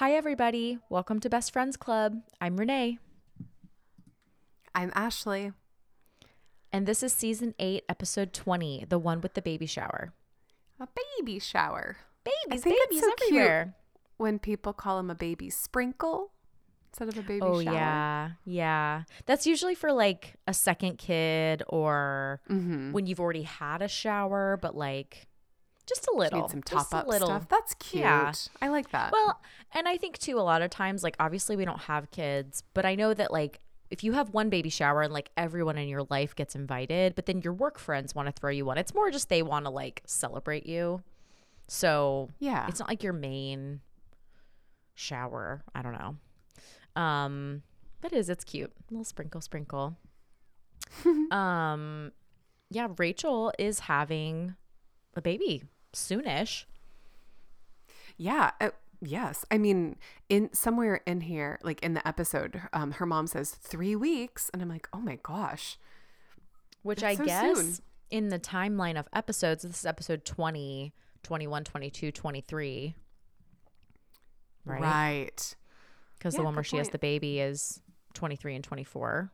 Hi, everybody. Welcome to Best Friends Club. I'm Renee, I'm Ashley. and this is season eight, episode 20, the one with the baby shower. A baby shower. Babies, babies so cute. everywhere. When people call them a baby sprinkle instead of a baby Oh, shower. yeah. Yeah. That's usually for like a second kid or Mm-hmm. when you've already had a shower, but like just a little. Need some just top a up little. stuff. That's cute. Yeah. I like that. Well, and I think too, a lot of times, like obviously we don't have kids, but I know that like if you have one baby shower and like everyone in your life gets invited, but then your work friends want to throw you one, it's more just they want to like celebrate you. So yeah. it's not like your main shower. I don't know. Um, but it is, it's cute. A little sprinkle, sprinkle. um, yeah, Rachel is having a baby soonish. Yeah. Uh, yes. I mean, in somewhere in here, like in the episode, um, her mom says three weeks, and I'm like, oh my gosh. which That's I so guess soon. in the timeline of episodes, this is episode 20, 21, 22, 23. Right? Right. Because Yeah, the one where she has the baby is 23 and 24.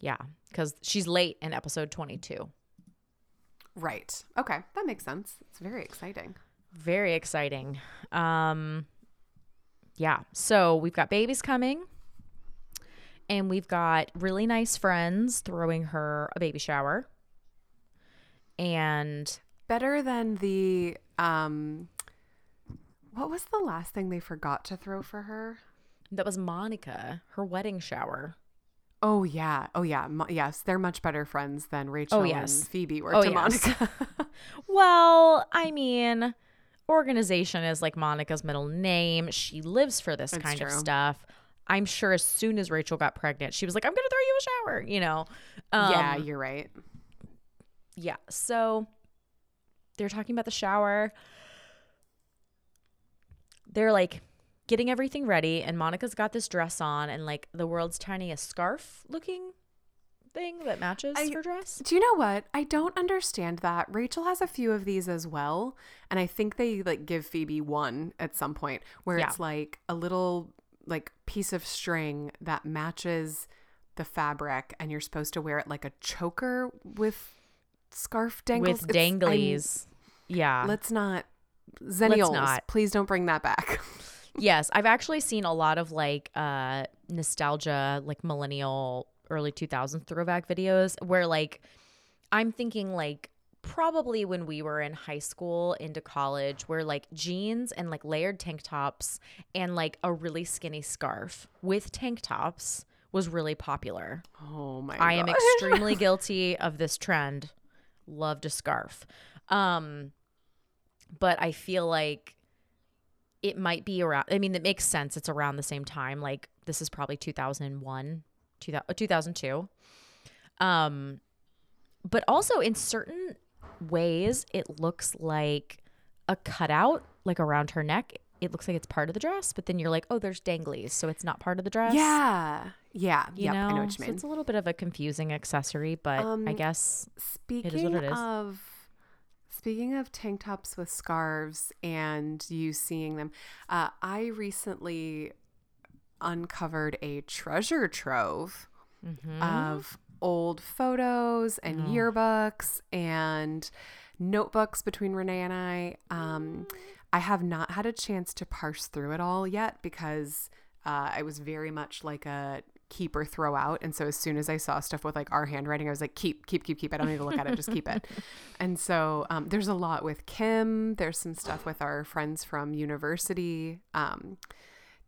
Yeah, because she's late in episode 22. Right. Okay. That makes sense. It's very exciting. Very exciting. Um, yeah, so we've got babies coming. And we've got really nice friends throwing her a baby shower. And Better than the um what was the last thing they forgot to throw for her? That was Monica, her wedding shower. Oh yeah. Oh yeah. Mo- yes, they're much better friends than Rachel yes. and Phoebe were Oh, to yes. Monica. Well, I mean, organization is like Monica's middle name. She lives for this It's kind of stuff. I'm sure as soon as Rachel got pregnant, she was like, I'm going to throw you a shower, you know? Um, yeah, you're right. Yeah. So they're talking about the shower. They're like getting everything ready, and Monica's got this dress on and like the world's tiniest scarf looking thing that matches I- her dress. Do you know what? I don't understand that. Rachel has a few of these as well, and I think they like give Phoebe one at some point where Yeah. it's like a little like piece of string that matches the fabric and you're supposed to wear it like a choker with scarf dangles With danglies. yeah. Let's not Zennials, not. please don't bring that back. Yes, I've actually seen a lot of like uh nostalgia, like millennial early 2000s throwback videos where like I'm thinking like probably when we were in high school into college where like jeans and like layered tank tops and like a really skinny scarf with tank tops was really popular. Oh my god. I am extremely guilty of this trend. Loved a scarf. Um but I feel like it might be around I mean it makes sense it's around the same time like this is probably 2001 2000, uh, 2002 um but also in certain ways it looks like a cutout like around her neck it looks like it's part of the dress but then you're like oh there's danglies so it's not part of the dress Yeah. Yeah. you yep, know, I know what you So it's a little bit of a confusing accessory, but I Um, guess Speaking what it is. of speaking of tank tops with scarves and you seeing them, uh, I recently uncovered a treasure trove Mm-hmm. of old photos and Oh. yearbooks and notebooks between Renee and I. Um, I have not had a chance to parse through it all yet because uh, I was very much like a keep or throw out. And so as soon as I saw stuff with like our handwriting, I was like, keep, keep, keep, keep. I don't need to look at it, just keep it. And so um, there's a lot with Kim. There's some stuff with our friends from university. Um,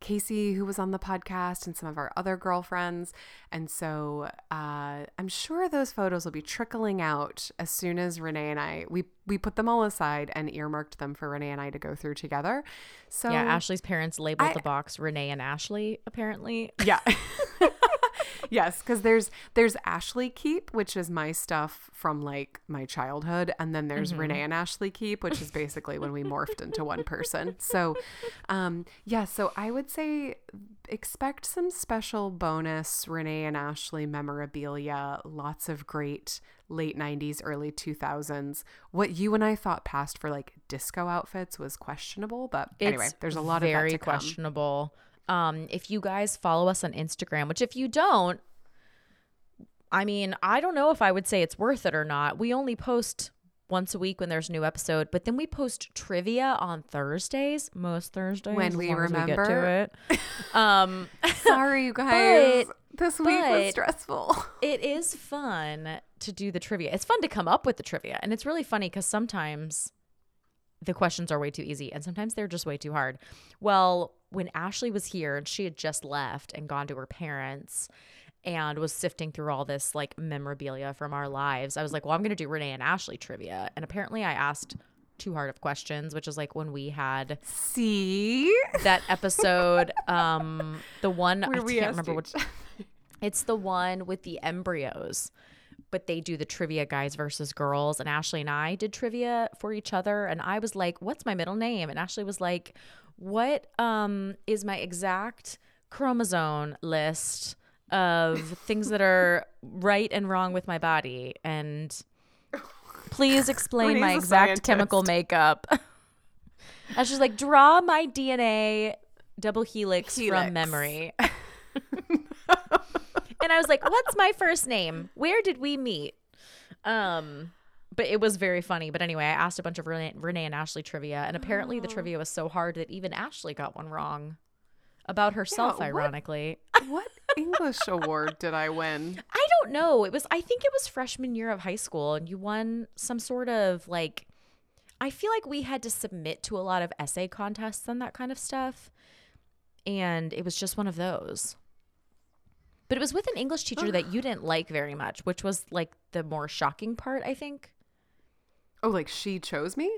Casey, who was on the podcast, and some of our other girlfriends. And so uh, I'm sure those photos will be trickling out as soon as Renee and I we we put them all aside and earmarked them for Renee and I to go through together. So yeah, Ashley's parents labeled I- the box Renee and Ashley, apparently. yeah. yes, because there's there's Ashley Keep, which is my stuff from like my childhood, and then there's Mm-hmm. Renee and Ashley Keep, which is basically when we morphed into one person. So, um, yeah, so I would say expect some special bonus Renee and Ashley memorabilia, lots of great late 90s, early 2000s. What you and I thought passed for like disco outfits was questionable, but anyway, there's a lot very of very questionable. Um, if you guys follow us on Instagram, which if you don't, I mean, I don't know if I would say it's worth it or not. We only post once a week when there's a new episode, but then we post trivia on Thursdays, most Thursdays When we long as get remember. to it. Um, Sorry, you guys. But- this week was stressful. it is fun to do the trivia. It's fun to come up with the trivia, and it's really funny because sometimes the questions are way too easy, and sometimes they're just way too hard. Well, when Ashley was here and she had just left and gone to her parents and was sifting through all this like memorabilia from our lives, I was like, well, I'm going to do Renee and Ashley trivia. And apparently, I asked too hard of questions, which is like when we had See? that episode, um, the one I Where we can't remember what it's the one with the embryos, but they do the trivia guys versus girls. And Ashley and I did trivia for each other. And I was like, What's my middle name? And Ashley was like, What um is my exact chromosome list of things that are right and wrong with my body? And please explain my exact chemical scientist. makeup. And she's like, draw my DNA double helix, Helix. from memory. and I was like, "What's my first name? Where did we meet?" Um, but it was very funny. But anyway, I asked a bunch of Renee, Renee and Ashley trivia, and apparently the oh. trivia was so hard that even Ashley got one wrong about herself. what- ironically, what English award did I win? I don't know. It was I think it was freshman year of high school, and you won some sort of like. I feel like we had to submit to a lot of essay contests and that kind of stuff, and it was just one of those. But it was with an English teacher that you didn't like very much, which was like the more shocking part, I think. Oh, like she chose me?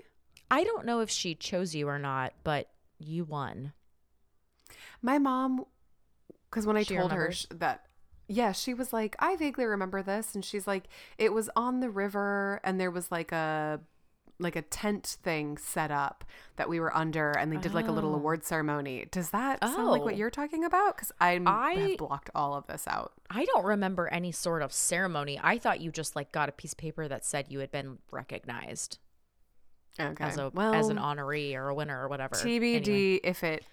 I don't know if she chose you or not, but you won. My mom, because when I She told her remembers? sh- that, yeah, she was like, I vaguely remember this, and she's like, it was on the river, and there was like a like a tent thing set up that we were under, and they did like a little Oh. award ceremony. Does that sound like what Oh. you're talking about? Because I I- have blocked all of this out. I don't remember any sort of ceremony. I thought you just like got a piece of paper that said you had been recognized Okay, as a well, as an honoree or a winner or whatever. TBD Anyway. if it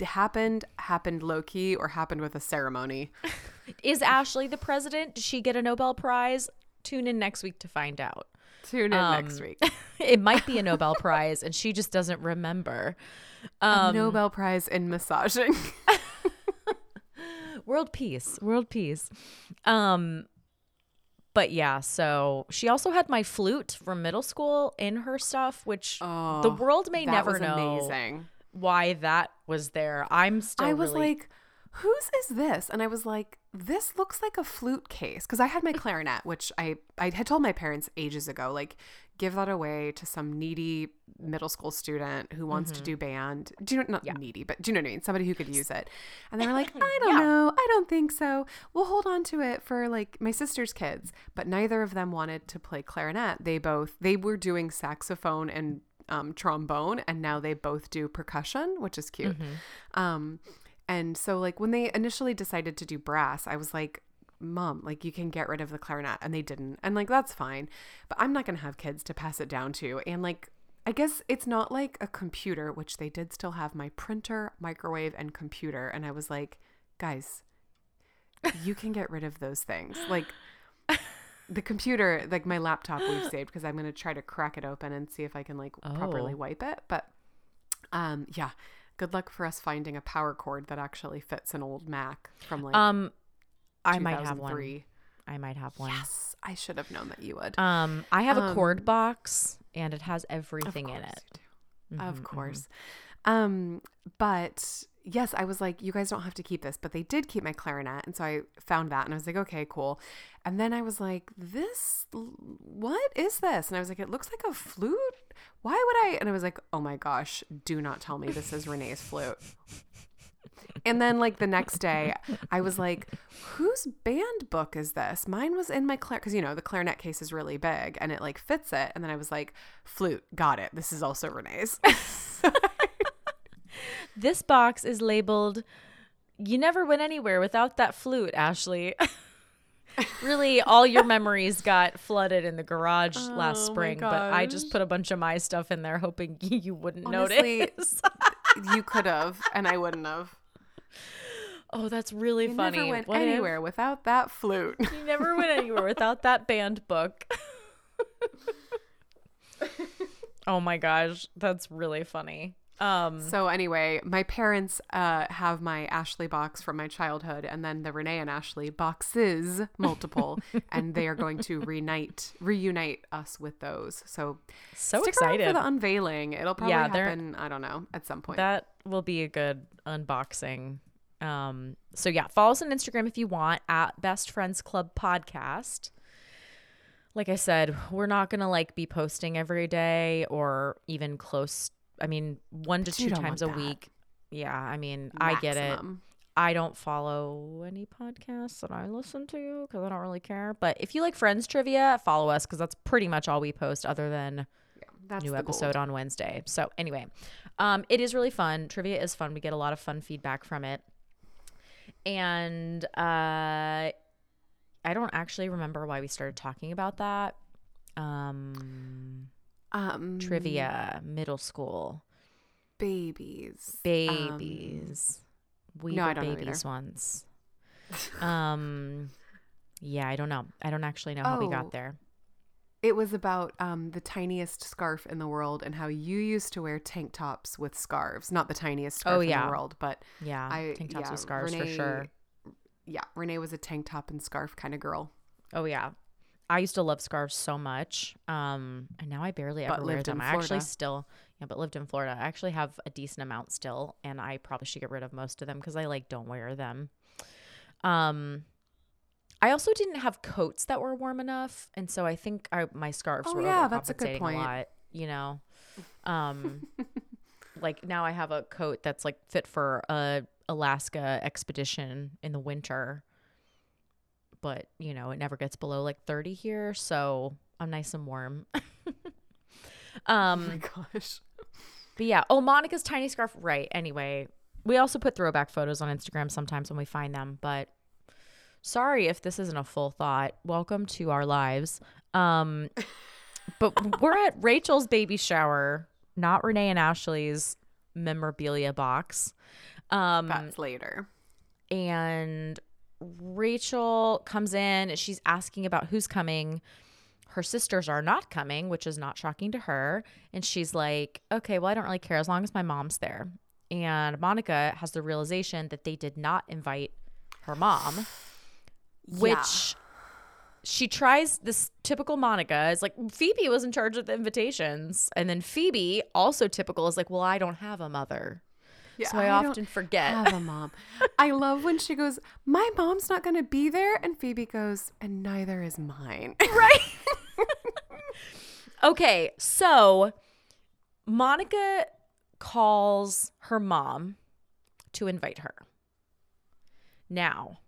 happened, happened low key, or happened with a ceremony. Is Ashley the president? Did she get a Nobel Prize? Tune in next week to find out. Tune in next Um, week. it might be a Nobel Prize and she just doesn't remember. A Um, Nobel Prize in massaging. world peace, world peace. Um, but yeah, so she also had my flute from middle school in her stuff, which the Oh, world may never know Amazing. why that was there. I'm still. I was really- like, whose is this? And I was like, this looks like a flute case. Because I had my clarinet, which I, I had told my parents ages ago, like, give that away to some needy middle school student who wants to do band. Do you know, not Mm-hmm. Yeah. needy, but do you know what I mean? Somebody who could use it. And they were like, I don't Yeah. know. I don't think so. We'll hold on to it for like my sister's kids. But neither of them wanted to play clarinet. They both, they were doing saxophone and um, trombone, and now they both do percussion, which is cute. Um, and so like when they initially decided to do brass, I was like, Mom, like you can get rid of the clarinet. And they didn't. And like that's fine. But I'm not gonna have kids to pass it down to. And like I guess it's not like a computer, which they did still have my printer, microwave, and computer. And I was like, guys, you can get rid of those things. Like the computer, like my laptop we've saved because I'm gonna try to crack it open and see if I can like properly Oh. wipe it. But um yeah. Good luck for us finding a power cord that actually fits an old Mac from like um, I might have one. I might have one. Yes, I should have known that you would. Um, I have a Um, cord box and it has everything in it. Mhm, Of mhm. course. Um, but yes, I was like, you guys don't have to keep this, but they did keep my clarinet, and so I found that, and I was like, okay, cool. And then I was like, this, what is this? And I was like, it looks like a flute. Why would I? And I was like, oh my gosh, do not tell me this is Renee's flute. And then like the next day, I was like, "Whose band book is this?" Mine was in my clarinet because you know the clarinet case is really big and it like fits it. And then I was like, "Flute, got it. This is also Renee's." This box is labeled You never went anywhere without that flute, Ashley. really, all your memories got flooded in the garage Oh last spring, but I just put a bunch of my stuff in there hoping you wouldn't Honestly, notice. you could have, and I wouldn't have. oh, that's really You funny. never went What if- anywhere without that flute. You never went anywhere without that band book. oh my gosh, that's really funny. Um So anyway, my parents uh, have my Ashley box from my childhood, and then the Renee and Ashley boxes, multiple, and they are going to reunite reunite us with those. So so excited. for the unveiling. It'll probably Yeah, happen. I don't know at some point. That will be a good unboxing. Um, so yeah, follow us on Instagram if you want at Best Friends Club Podcast. Like I said, we're not gonna like be posting every day or even close. I mean, one to two times a that. week. Yeah, I mean, I get it. I don't follow any podcasts that I listen to because I don't really care. But if you like Friends trivia, follow us because that's pretty much all we post, other than That's new episode gold. on Wednesday. So anyway, um, it is really fun. Trivia is fun. We get a lot of fun feedback from it, and uh, I don't actually remember why we started talking about that. Um, Um, trivia, middle school, babies, Um, babies. we no, were I don't know babies once. Um, yeah, I don't know. I don't actually know how we Oh. got there. It was about um, the tiniest scarf in the world and how you used to wear tank tops with scarves. Not the tiniest scarf Oh, in the world, but Yeah, I tank tops yeah, with scarves for sure. Yeah, Renee was a tank top and scarf kind of girl. Oh yeah. I used to love scarves so much. Um and now I barely ever But wear them. I actually still yeah, but lived in Florida. I actually have a decent amount still and I probably should get rid of most of them cuz I like don't wear them. Um I also didn't have coats that were warm enough and so I think I, my scarves Oh, were yeah, that's a good point. a lot, you know. Um like now I have a coat that's like fit for a Alaska expedition in the winter. But, you know, it never gets below like 30 here, so I'm nice and warm. Oh my um gosh. but yeah, oh Monica's tiny scarf right. Anyway, we also put throwback photos on Instagram sometimes when we find them, but sorry if this isn't a full thought. Welcome to our lives. Um but we're at Rachel's baby shower, not Renee and Ashley's memorabilia box. Um That's later. and Rachel comes in. She's asking about who's coming. Her sisters are not coming, which is not shocking to her. And she's like, okay, well, I don't really care as long as my mom's there. And Monica has the realization that they did not invite her mom, which she tries this typical Monica is like, Phoebe was in charge of the invitations. And then Phoebe, also typical, is like, well, I don't have a mother. Yeah, so I, don't often forget. I have a mom. I love when she goes, "My mom's not going to be there," and Phoebe goes, "And neither is mine." right? okay, so Monica calls her mom to invite her. Now,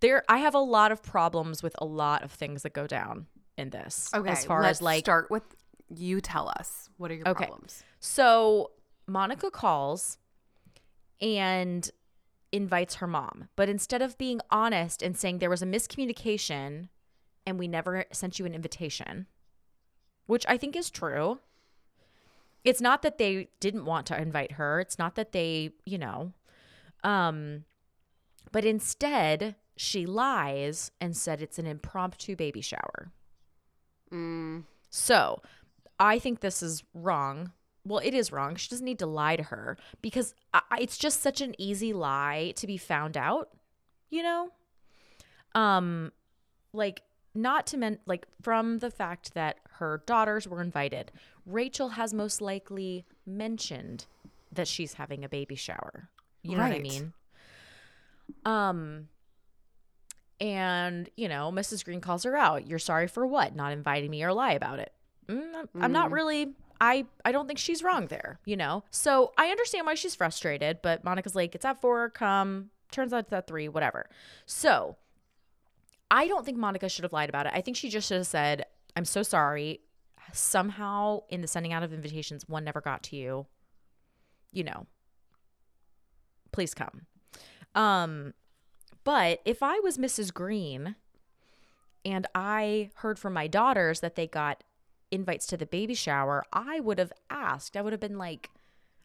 there I have a lot of problems with a lot of things that go down in this. Okay, as far let's as like start with you. Tell us what are your Okay. problems. So Monica calls and invites her mom. But instead of being honest and saying there was a miscommunication and we never sent you an invitation, which I think is true. It's not that they didn't want to invite her. It's not that they, you know, um but instead she lies and said it's an impromptu baby shower. Mm, So I think this is wrong. Well, it is wrong. She doesn't need to lie to her because I, it's just such an easy lie to be found out, you know? Um, like, not to men, like, from the fact that her daughters were invited, Rachel has most likely mentioned that she's having a baby shower. You know what I mean? Um, and you know, Mrs. Green calls her out. You're sorry for what? Not inviting me or lie about it. Mm, I'm- I'm not Mm. really. I I don't think she's wrong there, you know. So I understand why she's frustrated, but Monica's like, it's at four, come. Turns out it's at three, whatever. So I don't think Monica should have lied about it. I think she just should have said, I'm so sorry. Somehow in the sending out of invitations, one never got to you. You know, please come. Um, but if I was Mrs. Green and I heard from my daughters that they got invites to the baby shower, I would have asked. I would have been like,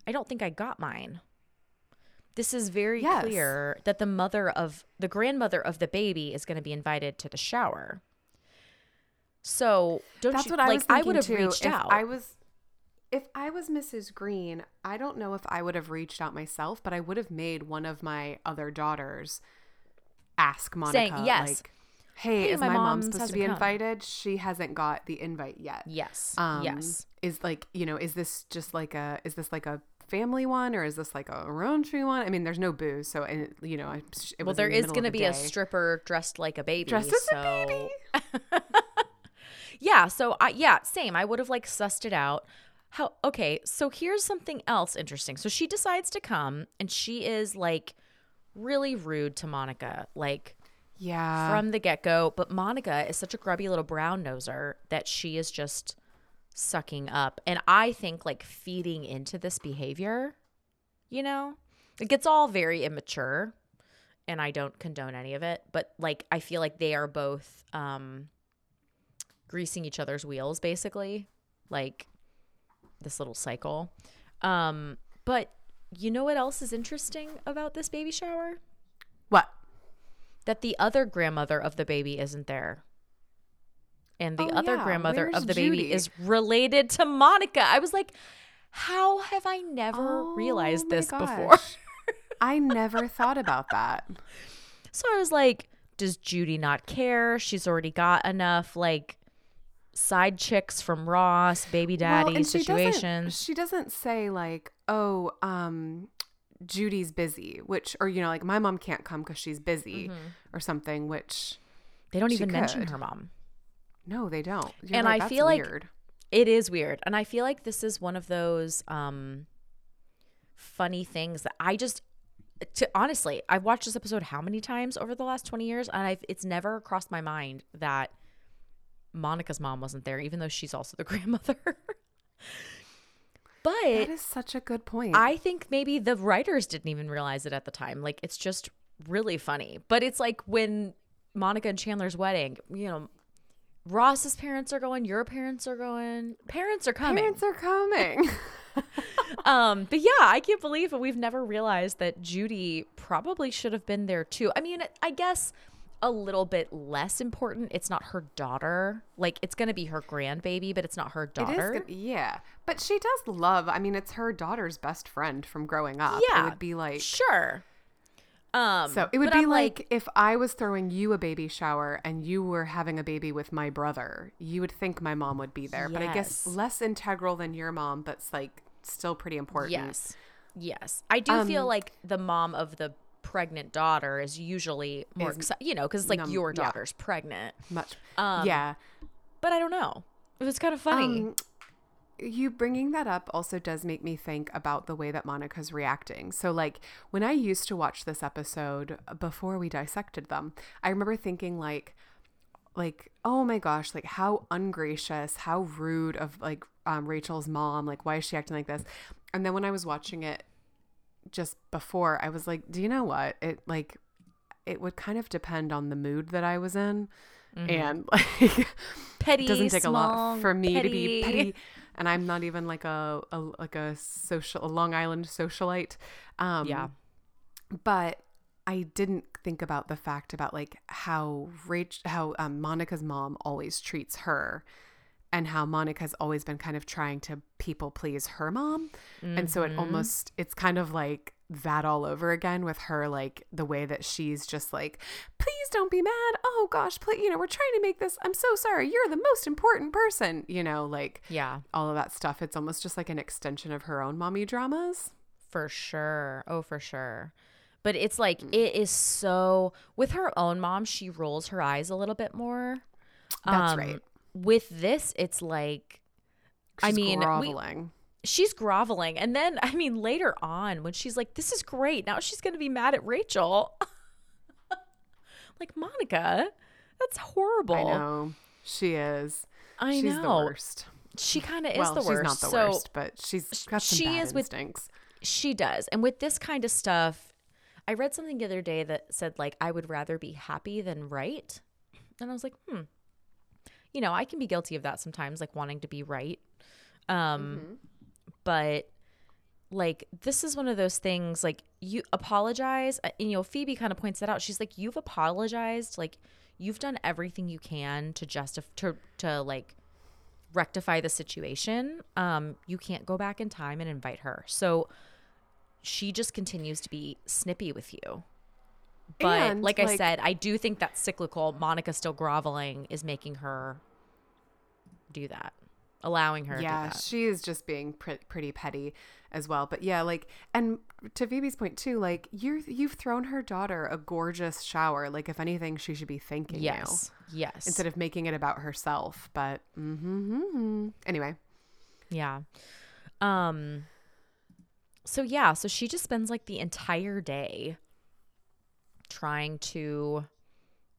I don't think I got mine. This is very Yes. clear that the mother of the grandmother of the baby is going to be invited to the shower. So don't That's you what I like? was I would have too. reached if out. I was if I was Mrs. Green, I don't know if I would have reached out myself, but I would have made one of my other daughters ask Monica Saying, yes. like, "Hey, Hey, is my my, mom supposed to be come." invited? She hasn't got the invite yet." yes, Um, yes. Is like, you know, is this just like a is this like a family one or is this like a raunchy one? I mean, there's no booze, so and you know, I- it Well, there the is going to be a stripper dressed like a baby. Dressed as so... a baby. yeah. So I yeah, same. I would have like sussed it out. How okay, so here's something else interesting. So she decides to come and she is like really rude to Monica, like Yeah. from the get go. But Monica is such a grubby little brown noser that she is just sucking up. And I think like feeding into this behavior, you know, it gets all very immature and I don't condone any of it. But like, I feel like they are both um, greasing each other's wheels, basically, like this little cycle. Um, but you know what else is interesting about this baby shower? what? That the other grandmother of the baby isn't there. And the Oh, other yeah. grandmother Where's of the baby is related to Monica. I was like, how have I never realized Oh my this before? I never thought about that. So I was like, does Judy not care? She's already got enough like side chicks from Ross, baby daddy and she doesn't, situations. she doesn't say like, "Oh, um, Judy's busy," which or you know, like my mom can't come because she's busy Mm-hmm. or something. Which They don't even mention her mom. no, they don't. You're And like, I "That's feel like- It is weird. And I feel like this is one of those um funny things that I just to honestly, I've watched this episode how many times over the last 20 years and I've it's never crossed my mind that Monica's mom wasn't there even though she's also the grandmother. But that is such a good point. I think maybe the writers didn't even realize it at the time. Like it's just really funny. But it's like when Monica and Chandler's wedding, you know, Ross's parents are going, your parents are going, parents are coming. Parents are coming. Um, but yeah, I can't believe it. We've never realized that Judy probably should have been there too. I mean, I guess a little bit less important. It's not her daughter. Like it's gonna be her grandbaby, but it's not her daughter. good. Yeah. But she does love, I mean, it's her daughter's best friend from growing up. Yeah. It would be like, Sure. Um, so it would be I'm like, if I was throwing you a baby shower and you were having a baby with my brother, you would think my mom would be there. But I guess less integral than your mom, but it's like still pretty important. Yes. Yes. I do feel Um, like the mom of the pregnant daughter is usually more Is excited, you know, because like num- your yeah. daughter's pregnant. Much. Um, yeah. But I don't know. It was kind of funny. Um, you bringing that up also does make me think about the way that Monica's reacting. So, like, when I used to watch this episode before we dissected them, I remember thinking, like, like, oh my gosh, like how ungracious, how rude of like um, Rachel's mom. Like, why is she acting like this? And then when I was watching it just before, I was like, do you know what? It like, it would kind of depend on the mood that I was in. And like, petty. it doesn't take a small, lot for me to be petty. petty and i'm not even like a, a like a social a long island socialite um Yeah. but i didn't think about the fact about like how Rach, how um, monica's mom always treats her and how monica's always been kind of trying to people please her mom and so it Mm-hmm. almost it's kind of like that all over again with her like the way that she's just like please don't be mad oh gosh please you know we're trying to make this i'm so sorry you're the most important person you know like Yeah, all of that stuff it's almost just like an extension of her own mommy dramas for sure. Oh, for sure. But it's like Mm. it is so with her own mom, she rolls her eyes a little bit more. That's Um, right. With this, it's like I She's mean, we- she's groveling. And then, I mean, later on, when she's like, this is great, now she's going to be mad at Rachel. like, Monica, that's horrible. I know she is. I she's know. the worst. She kind of is well, the she's worst. not the so worst, but she's got some she bad is with- instincts. she does. And with this kind of stuff, I read something the other day that said, like, I would rather be happy than right. And I was like, hmm. You know, I can be guilty of that sometimes, like wanting to be right. Um, Mm-hmm. but like this is one of those things like you apologize uh, and you know phoebe kind of points that out she's like you've apologized like you've done everything you can to justify to, to like rectify the situation um you can't go back in time and invite her so she just continues to be snippy with you but And, like, i said i do think that cyclical monica still groveling is making her do that allowing her to yeah, do that she is just being pre- pretty petty as well. But yeah, like, and to Phoebe's point too, like you you've thrown her daughter a gorgeous shower. Like, if anything, she should be thanking yes you yes instead of making it about herself. But mm-hmm, anyway, Yeah. Um so yeah, so she just spends like the entire day trying to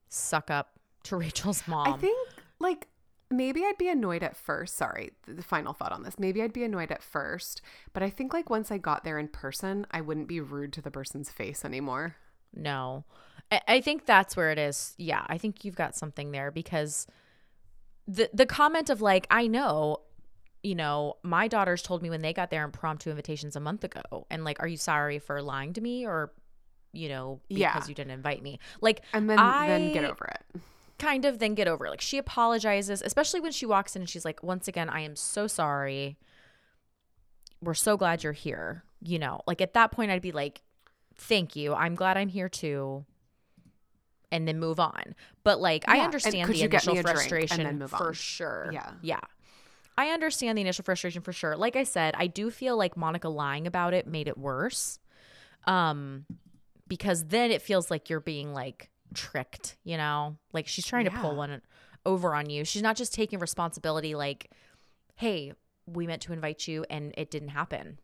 suck up to Rachel's mom. I think like maybe I'd be annoyed at first. Sorry, the final thought on this. Maybe I'd be annoyed at first, but I think like once I got there in person, I wouldn't be rude to the person's face anymore. no. I, I think that's where it is. Yeah, I think you've got something there because the the comment of like, I know, you know, my daughters told me when they got their impromptu invitations a month ago, and like, are you sorry for lying to me or you know, because Yeah. you didn't invite me. Like And then then get over it. kind of then get over it. Like she apologizes, especially when she walks in and she's like, once again, I am so sorry. We're so glad you're here. You know, like at that point, I'd be like, thank you. I'm glad I'm here too. And then move on. But like, I Yeah, and understand the initial frustration for sure. Yeah. Yeah. I understand the initial frustration for sure. Like I said, I do feel like Monica lying about it made it worse. Um, because then it feels like you're being like tricked, you know? Like she's trying to pull one over on you. She's not just taking responsibility like, "Hey, we meant to invite you and it didn't happen."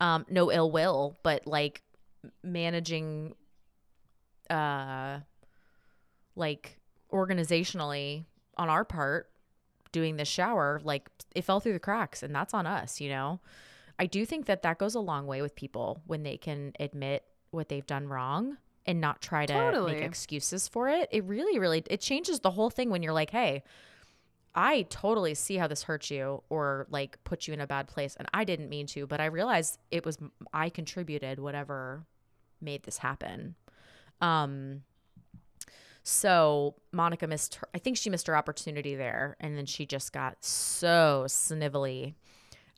Um no ill will, but like managing uh like organizationally on our part doing the shower like it fell through the cracks and that's on us, you know? I do think that that goes a long way with people when they can admit what they've done wrong and not try to Totally. make excuses for it. It really, really it changes the whole thing when you're like, hey, I totally see how this hurts you or like put you in a bad place, and I didn't mean to, but I realized it was I contributed whatever made this happen. Um. So Monica missed her. I think she missed her opportunity there, and then she just got so snivelly.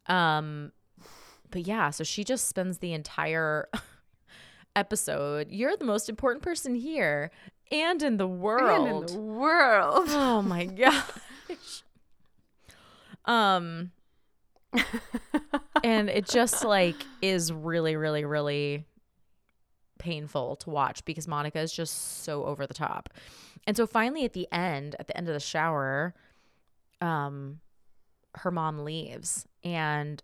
Um, but yeah, so she just spends the entire episode. You're the most important person here and in the world. And in the world. oh my gosh. Um, and it just like is really, really, really painful to watch because Monica is just so over the top. And so finally at the end, at the end of the shower, um her mom leaves and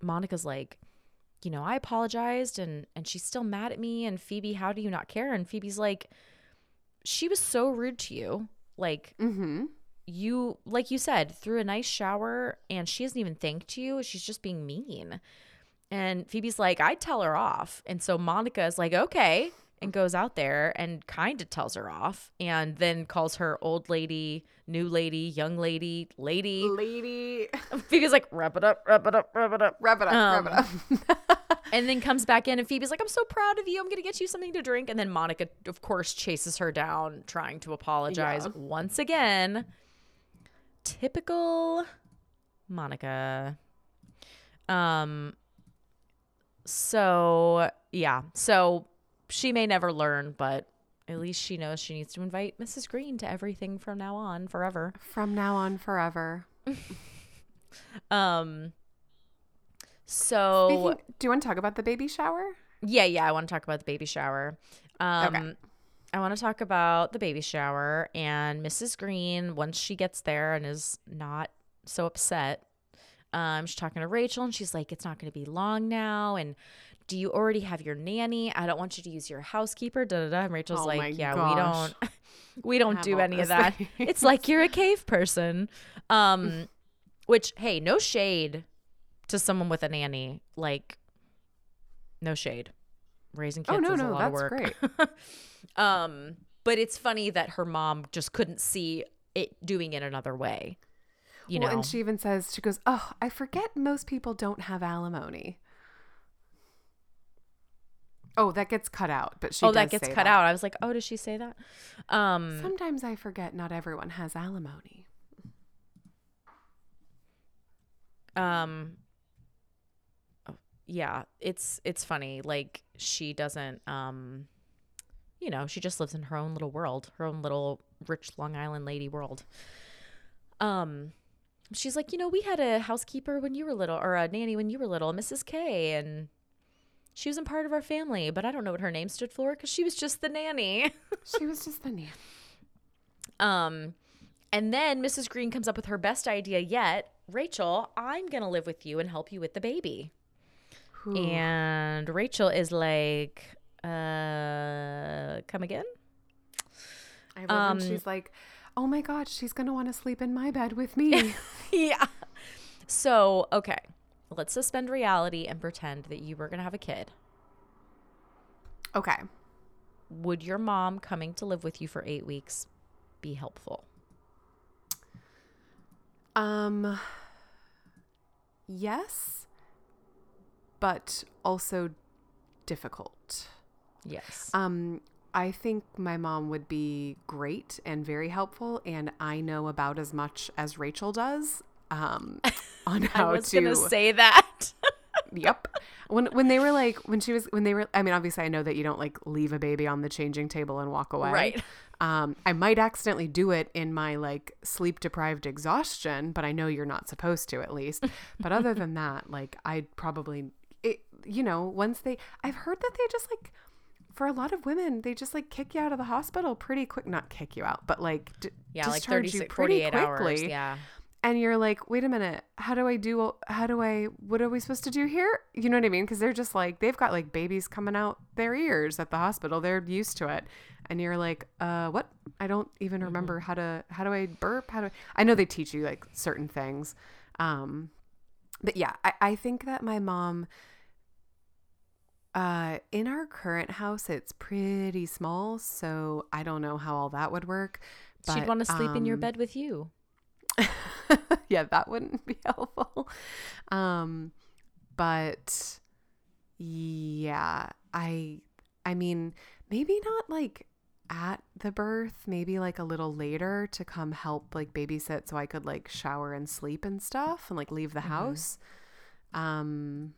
Monica's like, you know, I apologized and and she's still mad at me and Phoebe, how do you not care? And Phoebe's like she was so rude to you. Like mm-hmm. you like you said threw a nice shower and she hasn't even thanked you she's just being mean and phoebe's like i'd tell her off and so monica is like okay and goes out there and kind of tells her off and then calls her old lady new lady young lady lady Lady. phoebe's like wrap it up wrap it up wrap it up Wrap it up. Um, wrap it up. and then comes back in and phoebe's like i'm so proud of you i'm gonna get you something to drink and then monica of course chases her down trying to apologize Yeah. once again typical monica um so yeah so she may never learn but at least she knows she needs to invite mrs green to everything from now on forever From now on, forever. um so Speaking, do you want to talk about the baby shower? Yeah, yeah, I want to talk about the baby shower. Um Okay. I want to talk about the baby shower and Mrs. Green once she gets there and is not so upset. um, she's talking to Rachel and she's like, it's not going to be long now. And do you already have your nanny? I don't want you to use your housekeeper. Da da da. And Rachel's Oh like, yeah, we don't, we don't do any of that. It's like you're a cave person. Um, which hey, no shade to someone with a nanny. Like, no shade. Raising kids Oh no, is a no, lot that's of work. great. Um, but it's funny that her mom just couldn't see it doing it another way. You well, know, and she even says she goes, "Oh, I forget most people don't have alimony." Oh, that gets cut out, but she oh, that gets cut that. out. I was like, oh, does she say that? Um, Sometimes I forget not everyone has alimony. um, oh, yeah, it's it's funny. Like she doesn't, um, you know, she just lives in her own little world, her own little rich Long Island lady world. Um, she's like, you know, we had a housekeeper when you were little, or a nanny when you were little, Mrs. K, and she wasn't part of our family, but I don't know what her name stood for because she was just the nanny. She was just the nanny. Um, and then Mrs. Green comes up with her best idea yet. Rachel, I'm gonna live with you and help you with the baby. Ooh. And Rachel is like, uh, come again? I love um, when she's like, "Oh my god, she's gonna want to sleep in my bed with me." yeah. So, okay, let's suspend reality and pretend that you were gonna have a kid. okay. Would your mom coming to live with you for eight weeks be helpful? Um. Yes, but also difficult. Yes. Um, I think my mom would be great and very helpful, and I know about as much as Rachel does. Um, on I how was to. gonna say that. yep. When when they were like when she was when they were I mean obviously I know that you don't like leave a baby on the changing table and walk away. Right. Um I might accidentally do it in my like sleep deprived exhaustion, but I know you're not supposed to at least. But other than that, like I'd probably it you know, once they I've heard that they just like for a lot of women, they just like kick you out of the hospital pretty quick. Not kick you out, but like d- yeah, like discharge 36, you pretty 48 hours. quickly Yeah. And you're like, wait a minute, how do I do? How do I? What are we supposed to do here? You know what I mean? Because they're just like they've got like babies coming out their ears at the hospital. They're used to it, and you're like, uh, what? I don't even remember how to. How do I burp? How do I? I know they teach you like certain things, um, but yeah, I, I think that my mom. Uh, in our current house, it's pretty small, so I don't know how all that would work. She'd want to sleep in your um, bed with you. yeah, that wouldn't be helpful. Um, but yeah, I I mean, maybe not like at the birth, maybe like a little later to come help like babysit so I could like shower and sleep and stuff and like leave the house. Um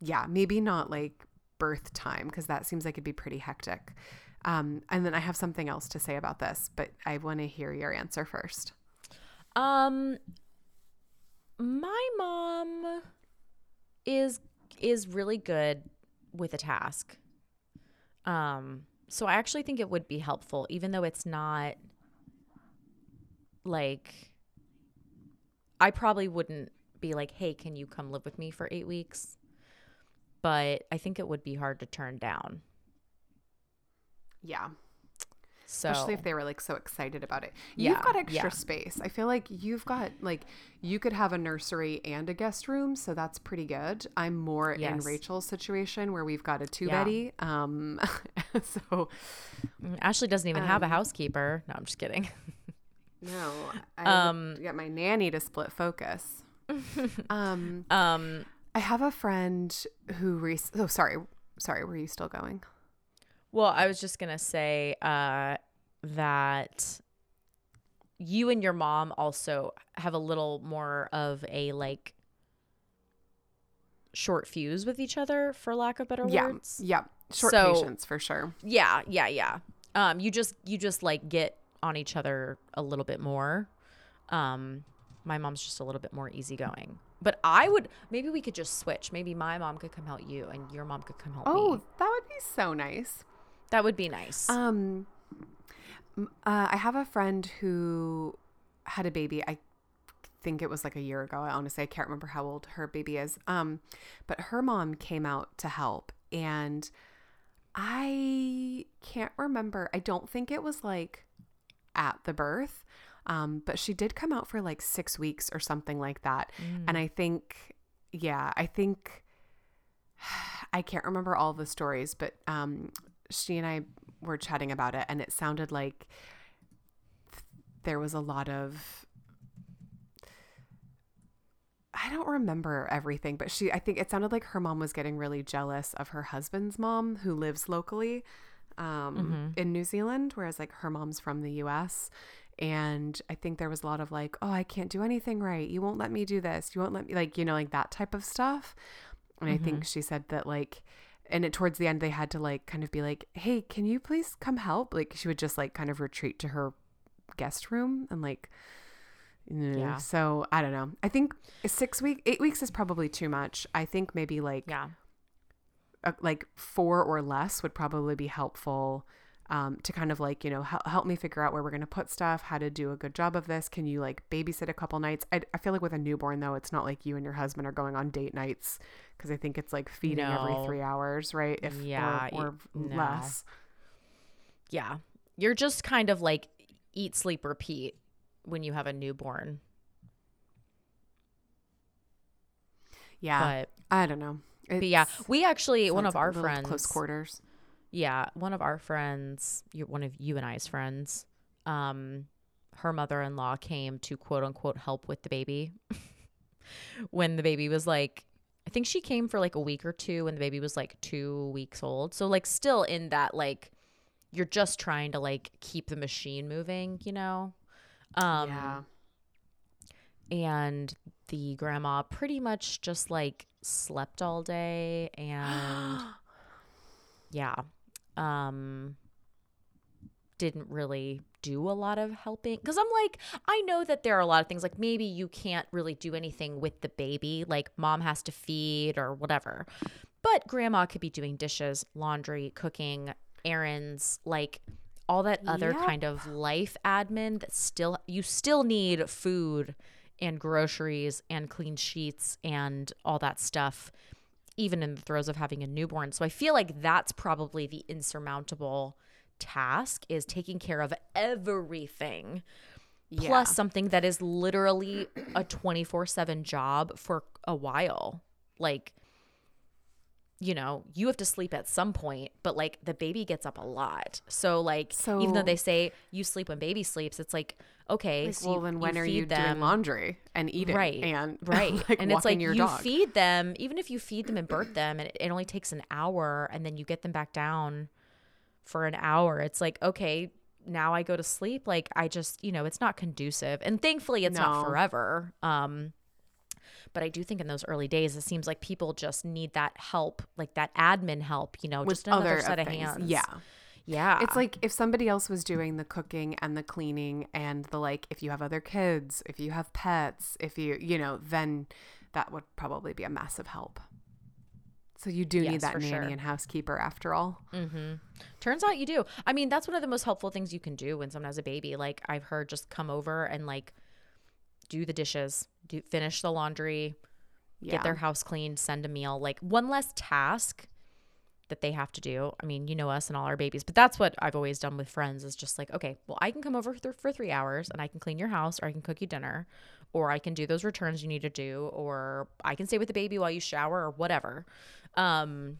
yeah, maybe not like birth time because that seems like it'd be pretty hectic. Um and then I have something else to say about this, but I want to hear your answer first. Um my mom is is really good with a task. Um so I actually think it would be helpful even though it's not like I probably wouldn't be like, "Hey, can you come live with me for 8 weeks?" But I think it would be hard to turn down. Yeah. So especially if they were like so excited about it. Yeah, You've got extra yeah. space. I feel like you've got like you could have a nursery and a guest room, so that's pretty good. I'm more in Rachel's situation where we've got a two Yeah. beddy. Um, so Mm, Ashley doesn't even have a Um, housekeeper. No, I'm just kidding. no, I Um, um, get my nanny to split focus. um, um I have a friend who. Re- oh, sorry, sorry. Were you still going? Well, I was just gonna say uh, that you and your mom also have a little more of a like short fuse with each other, for lack of better Yeah, words. yeah. Short So- patience for sure. Yeah, yeah, yeah. Um, you just you just like get on each other a little bit more. Um, my mom's just a little bit more easygoing. But I would maybe we could just switch. Maybe my mom could come help you, and your mom could come help Oh, me. that would be so nice. That would be nice. Um, uh, I have a friend who had a baby. I think it was like a year ago. I honestly, I can't remember how old her baby is. Um, but her mom came out to help, and I can't remember. I don't think it was like at the birth, um, but she did come out for like six weeks or something like that. And I think, yeah, I think I can't remember all the stories, but um, she and I were chatting about it, and it sounded like there was a lot of I don't remember everything, but she I think it sounded like her mom was getting really jealous of her husband's mom who lives locally um, in New Zealand, whereas like her mom's from the US. And I think there was a lot of like, oh, I can't do anything right. You won't let me do this. You won't let me like, you know, like that type of stuff. And I think she said that like and it towards the end they had to like kind of be like, "Hey, can you please come help?" Like she would just like kind of retreat to her guest room and like yeah. So I don't know. I think six week, eight weeks is probably too much. I think maybe like Yeah. uh, like four or less would probably be helpful um, to kind of like you know help, help me figure out where we're going to put stuff how to do a good job of this. Can you like babysit a couple nights? I, I feel like with a newborn though it's not like you and your husband are going on date nights because i think it's like feeding every three hours right? If Yeah, or, or no. less. Yeah. You're just kind of like eat, sleep, repeat when you have a newborn. yeah. But i don't know. But yeah, we actually one of our friends close quarters Yeah, one of our friends, one of you and I's friends, um, her mother-in-law came to quote unquote help with the baby when the baby was like, I think she came for like a week or two when the baby was like two weeks old. So like still in that like, you're just trying to like keep the machine moving, you know. Um, yeah and the grandma pretty much just like slept all day and yeah um didn't really do a lot of helping. Because i'm like i know that there are a lot of things like maybe you can't really do anything with the baby like mom has to feed or whatever. But grandma could be doing dishes laundry cooking errands like all that other Yep. kind of life admin that still you still need food and groceries and clean sheets and all that stuff even in the throes of having a newborn. So I feel like that's probably the insurmountable task is taking care of everything yeah plus something that is literally a 24/7 job for a while. Like you know, you have to sleep at some point, but like the baby gets up a lot. So like even though they say you sleep when baby sleeps, it's like okay, Like, so well you, then when are you them, doing laundry and eating right and right. like and it's like you dog? feed them even if you feed them and birth them and it, it only takes an hour and then you get them back down for an hour it's like okay now i go to sleep like i just you know it's not conducive. And thankfully it's not forever. Um but i do think in those early days it seems like people just need that help like that admin help you know with just another other set of things. hands yeah yeah It's like if somebody else was doing the cooking and the cleaning and the like, if you have other kids, if you have pets, if you, you know, then that would probably be a massive help. So you do Yes, need that nanny sure. and housekeeper after all. Mm-hmm. Turns out you do. I mean, that's one of the most helpful things you can do when someone has a baby. Like I've heard, just come over and like do the dishes, do finish the laundry, Yeah. get their house cleaned, send a meal. Like one less task that they have to do. I mean, you know us and all our babies, but that's what I've always done with friends is just like, okay, well, I can come over th- for three hours and I can clean your house or I can cook you dinner or I can do those returns you need to do or I can stay with the baby while you shower or whatever. Um,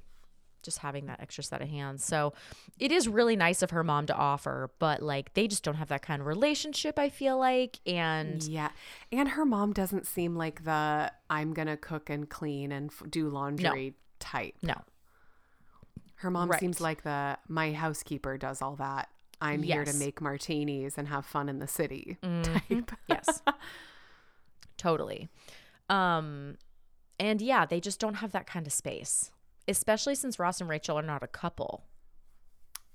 just having that extra set of hands. So it is really nice of her mom to offer, but like they just don't have that kind of relationship, I feel like. And Yeah. And her mom doesn't seem like the I'm going to cook and clean and f- do laundry type. no, Her mom Right. seems like the my housekeeper does all that. I'm here to make martinis and have fun in the city Mhm. type. yes totally um and yeah they just don't have that kind of space especially since ross and rachel are not a couple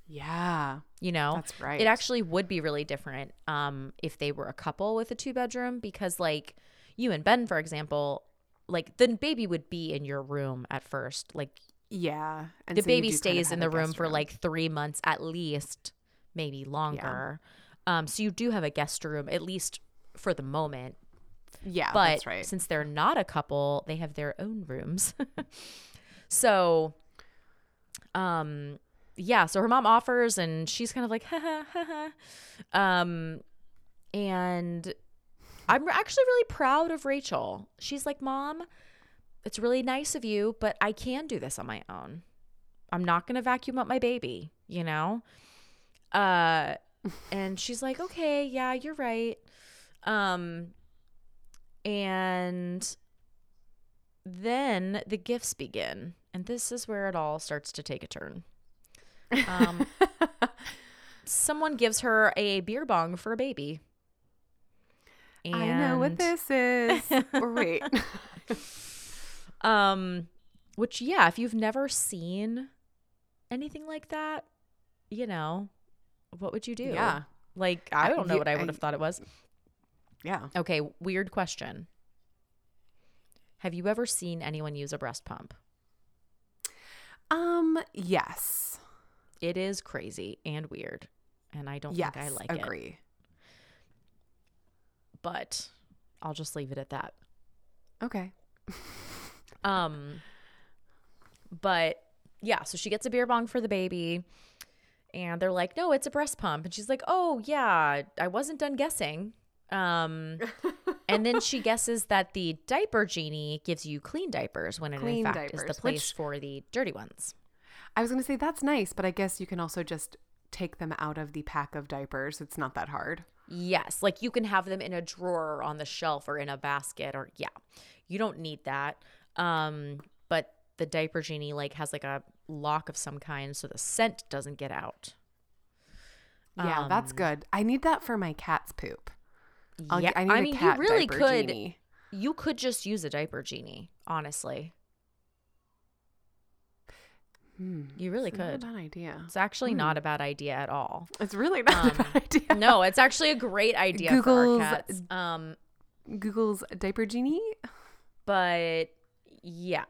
Yeah. you know That's right. it actually would be really different um if they were a couple with a two bedroom because like you and ben for example like the baby would be in your room at first like Yeah. And the so baby do kind of stays in the room for like three months at least maybe longer um so you do have a guest room at least for the moment Yeah, but that's right. since they're not a couple, they have their own rooms. so, um, yeah. So her mom offers, and she's kind of like, ha ha ha ha. Um, and I'm actually really proud of Rachel. She's like, Mom, it's really nice of you, but I can do this on my own. I'm not going to vacuum up my baby, you know? Uh, and she's like, okay, yeah, you're right. Um, and then the gifts begin. And this is where it all starts to take a turn. Um, someone gives her a beer bong for a baby. I know what this is. wait. Um, which yeah, if you've never seen anything like that, you know, what would you do? Yeah. Like I don't know what I- would have thought it was. Yeah. Okay, weird question. Have you ever seen anyone use a breast pump? Um, yes. It is crazy and weird, and I don't yes. think I like it. agree. But I'll just leave it at that. Okay. Um, but yeah, so she gets a beer bong for the baby, and they're like, "No, it's a breast pump," and she's like, "Oh yeah, I wasn't done guessing." Um, and then she guesses that the diaper genie gives you clean diapers when it Clean in fact is the place which- for the dirty ones. I was going to say that's nice, but I guess you can also just take them out of the pack of diapers. It's not that hard. Yes, like you can have them in a drawer or on the shelf or in a basket or yeah. You don't need that. Um but the diaper genie like has like a lock of some kind so the scent doesn't get out. Yeah, that's Um, good. I need that for my cat's poop. I'll, yeah, I I a mean you really could genie. you could just use a diaper genie, honestly. Hmm. You really It's not a could. bad idea. It's actually not a bad idea at all. It's really not a Um, bad idea. No, it's actually a great idea for Google's- our cats. Um Google's diaper genie. but yeah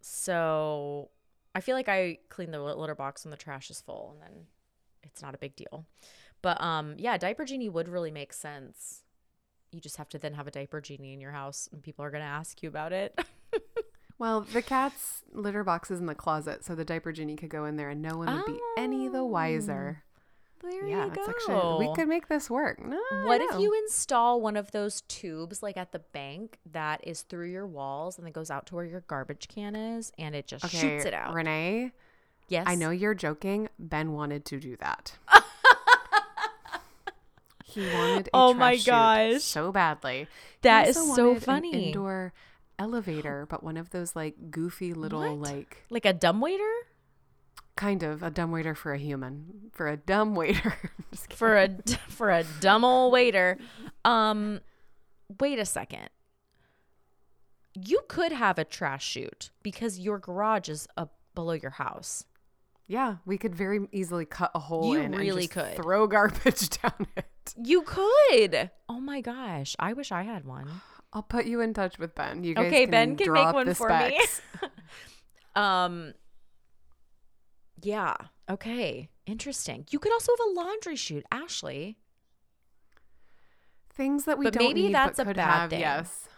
so i feel like i clean the litter box when the trash is full and then it's not a big deal but um yeah diaper genie would really make sense you just have to then have a diaper genie in your house and people are going to ask you about it Well, the cat's litter box is in the closet, so the diaper genie could go in there, and no one would be any the um, wiser. there yeah, you go actually we could make this work. No, what if you install one of those tubes like at the bank that is through your walls and then goes out to where your garbage can is and it just shoots it out Renee? yes I know you're joking. Ben wanted to do that. he wanted. A Oh my gosh. so badly. That He is also so funny. indoor elevator, but one of those like goofy little What? like like a dumbwaiter kind of a dumb waiter for a human for a dumb waiter. For a for a dumb old waiter. Um, wait a second. You could have a trash chute because your garage is up below your house. yeah, we could very easily cut a hole You in really and just could. throw garbage down it. You could. Oh my gosh, I wish I had one. I'll put you in touch with Ben. You guys Okay, can Ben can draw make one for me. specs. Um. Yeah. Okay. Interesting. You could also have a laundry chute, Ashley. Things that we But don't maybe need that's but a bad have. thing. Yes.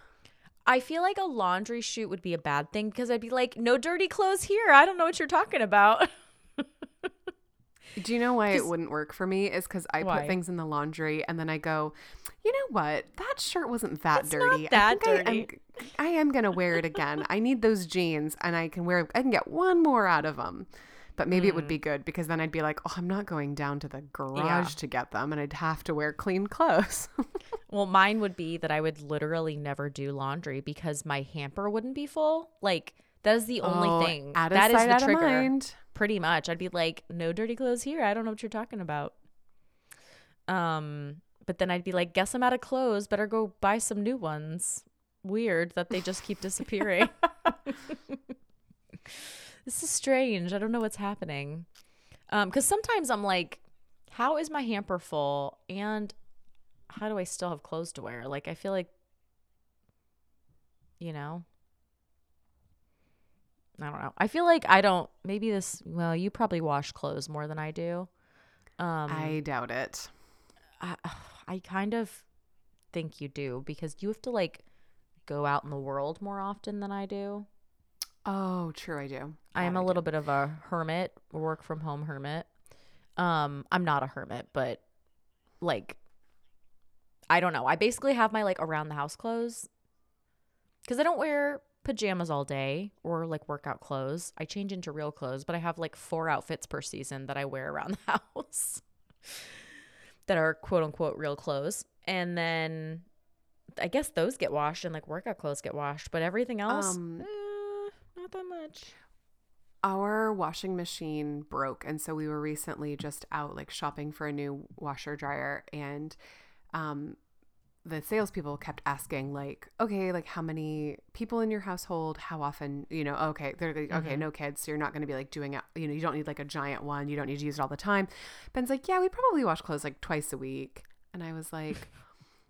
I feel like a laundry chute would be a bad thing because I'd be like, no dirty clothes here. I don't know what you're talking about. Do you know why it wouldn't work for me? Is because I Why? put things in the laundry and then I go, you know what? That shirt wasn't that It's dirty. that I think I dirty." am, I am gonna wear it again. I need those jeans, and I can wear. I can get one more out of them. But maybe it would be good because then I'd be like, oh, I'm not going down to the garage Mm. Yeah. to get them, and I'd have to wear clean clothes. Well, mine would be that I would literally never do laundry because my hamper wouldn't be full. Like that is the only Oh, thing. Out of That is sight, the out of trigger. mind. Pretty much. I'd be like, no dirty clothes here. I don't know what you're talking about. Um, but then I'd be like, guess I'm out of clothes. Better go buy some new ones. Weird that they just keep disappearing. this is strange. I don't know what's happening. Um, because sometimes I'm like, how is my hamper full and how do I still have clothes to wear? Like I feel like you know. I don't know. I feel like I don't maybe this well, you probably wash clothes more than I do. Um I doubt it. I, I kind of think you do because you have to like go out in the world more often than I do. Oh, true, I do. I am a do. little bit of a hermit, work from home hermit. Um, I'm not a hermit, but like I don't know. I basically have my like around the house clothes cuz I don't wear pajamas all day or like workout clothes. I change into real clothes, but I have like four outfits per season that I wear around the house that are quote unquote real clothes. And then I guess those get washed and like workout clothes get washed, but everything else Um, eh, not that much. Our washing machine broke, and so we were recently just out like shopping for a new washer dryer, and um, the salespeople kept asking like, okay, like how many people in your household? How often? You know, okay, they're like, okay, Mhm. no kids, so you're not going to be like doing it. You know, you don't need like a giant one. You don't need to use it all the time. Ben's like, yeah, we probably wash clothes like twice a week, and I was like.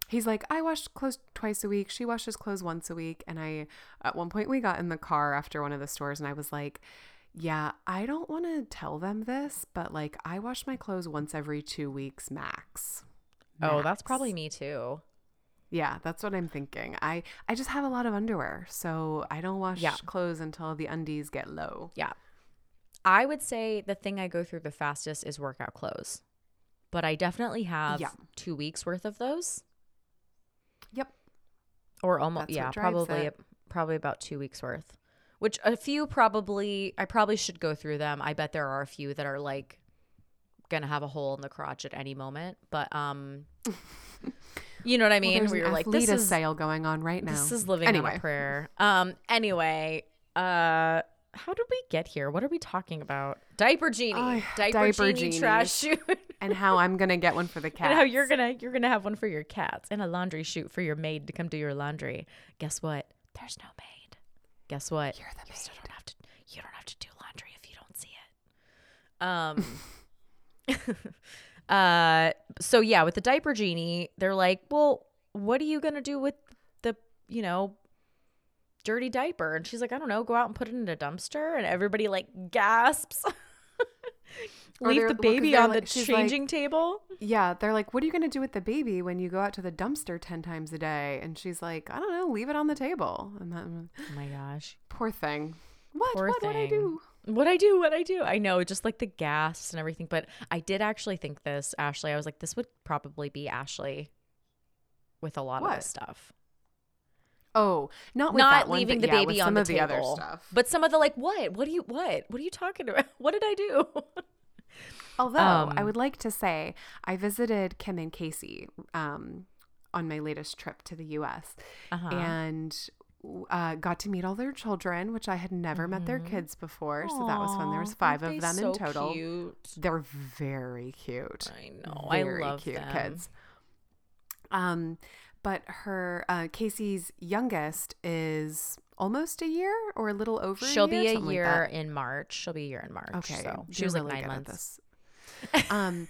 He's like, I wash clothes twice a week. She washes clothes once a week. And I, at one point, we got in the car after one of the stores, and I was like, yeah, I don't want to tell them this, but like I wash my clothes once every two weeks max. Oh, that's probably me too. Yeah. That's what I'm thinking. I I just have a lot of underwear, so I don't wash Yeah. clothes until the undies get low. Yeah. I would say the thing I go through the fastest is workout clothes. But I definitely have Yeah. two weeks worth of those. Yep. Or almost That's yeah, probably it. probably about two weeks worth. Which a few probably I probably should go through them. I bet there are a few that are like gonna have a hole in the crotch at any moment. But um you know what I Well, mean? there's Where an you're like, this is sale going on right now. This is living on a prayer. Um. Anyway. Uh. How did we get here? What are we talking about? Diaper genie. Diaper, diaper genie trash chute. and how I'm gonna get one for the cat. and how you're gonna you're gonna have one for your cats and a laundry chute for your maid to come do your laundry. Guess what? There's no maid. Guess what? You're the you still don't have to. You don't have to do laundry if you don't see it. Um. uh. So yeah, with the diaper genie, they're like, well, what are you gonna do with the you know dirty diaper? And she's like, I don't know, go out and put it in a dumpster. And everybody like gasps. Leave the baby on like- the she's like- changing table. Yeah, they're like, "What are you gonna do with the baby when you go out to the dumpster ten times a day?" And she's like, "I don't know, leave it on the table." And that Oh my gosh. poor thing. What? Poor what would I do? What I do, what I do. I know, just like the gas and everything. But I did actually think this, Ashley. I was like, this would probably be Ashley with a lot of this stuff. Oh, not with Not one, leaving the yeah, baby with on some the of the other table. stuff. But some of the like, what? What do you what? What are you talking about? What did I do? Although I Um, would like to say, I visited Kim and Casey um, on my latest trip to the U.S. Uh-huh. and uh, got to meet all their children, which I had never met their kids before. So that was fun. There was Mm-hmm. Five of them so in total. Cute? They're very cute. I know. very I love cute them. kids. Um, but her uh, Casey's youngest is almost a year or a little over. She'll a year, be a something like year in March. She'll be a year in March. Okay, So she was like nine months. Um,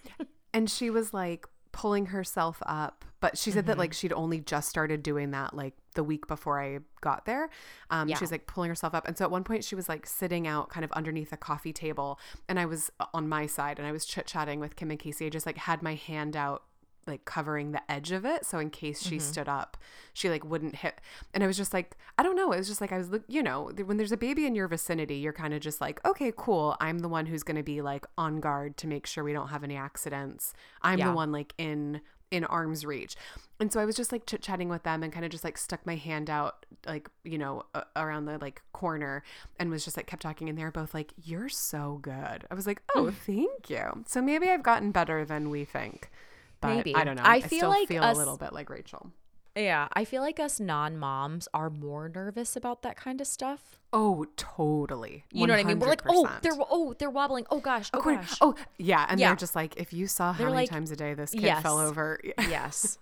and she was like pulling herself up, but she said that Mm-hmm. like she'd only just started doing that like the week before I got there. Um, Yeah. she was like pulling herself up, and so at one point she was like sitting out kind of underneath a coffee table, and I was uh, on my side, and I was chit chatting with Kim and Casey. I just like had my hand out like covering the edge of it so in case she mm-hmm. stood up she like wouldn't hit and i was just like i don't know it was just like i was look you know when there's a baby in your vicinity you're kind of just like okay cool i'm the one who's going to be like on guard to make sure we don't have any accidents. I'm Yeah. the one like in in arm's reach. And so i was just like chit chatting with them and kind of just like stuck my hand out like you know a- around the like corner and was just like kept talking and they were both like you're so good. I was like oh mm. thank you. So maybe i've gotten better than we think but Maybe. I don't know. I I, feel still like feel us- a little bit like Rachel. Yeah, I feel like us non-moms are more nervous about that kind of stuff. Oh, totally. You know what I mean? We're like, oh, they're oh, they're wobbling. Oh gosh, oh Oh, gosh. oh, yeah, and Yeah. they're just like, if you saw how They're many like, times a day this kid yes. fell over, yes.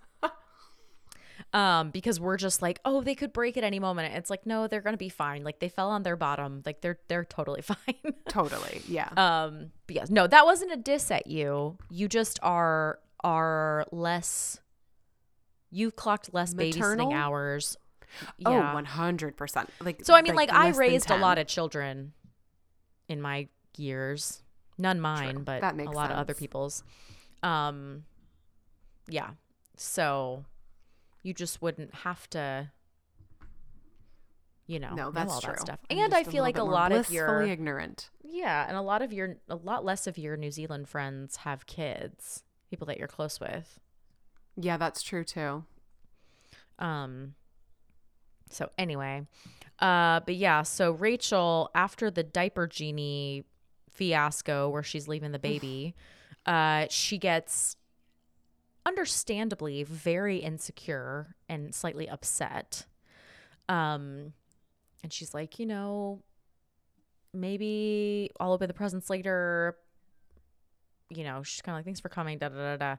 um, because we're just like, oh, they could break at any moment. It's like, no, they're gonna be fine. Like they fell on their bottom. Like they're they're totally fine. totally, yeah. um, but yes, no, that wasn't a diss at you. You just are are less. You've clocked less Maternal? babysitting hours. Oh, Yeah. one hundred percent. Like, So I mean, like, I raised a lot of children in my years. None mine, but That a makes lot of other people's. Um, yeah. So You just wouldn't have to you know, No, know that's all true. that stuff. I'm and I feel like a lot of your ignorant. yeah, and a lot of your a lot less of your New Zealand friends have kids, people that you're close with. Yeah, that's true too. Um so anyway, uh but yeah, so Rachel after the diaper genie fiasco where she's leaving the baby, uh she gets understandably very insecure and slightly upset. Um and she's like, you know, maybe I'll open the presents later. You know, she's kind of like, thanks for coming, da da da da.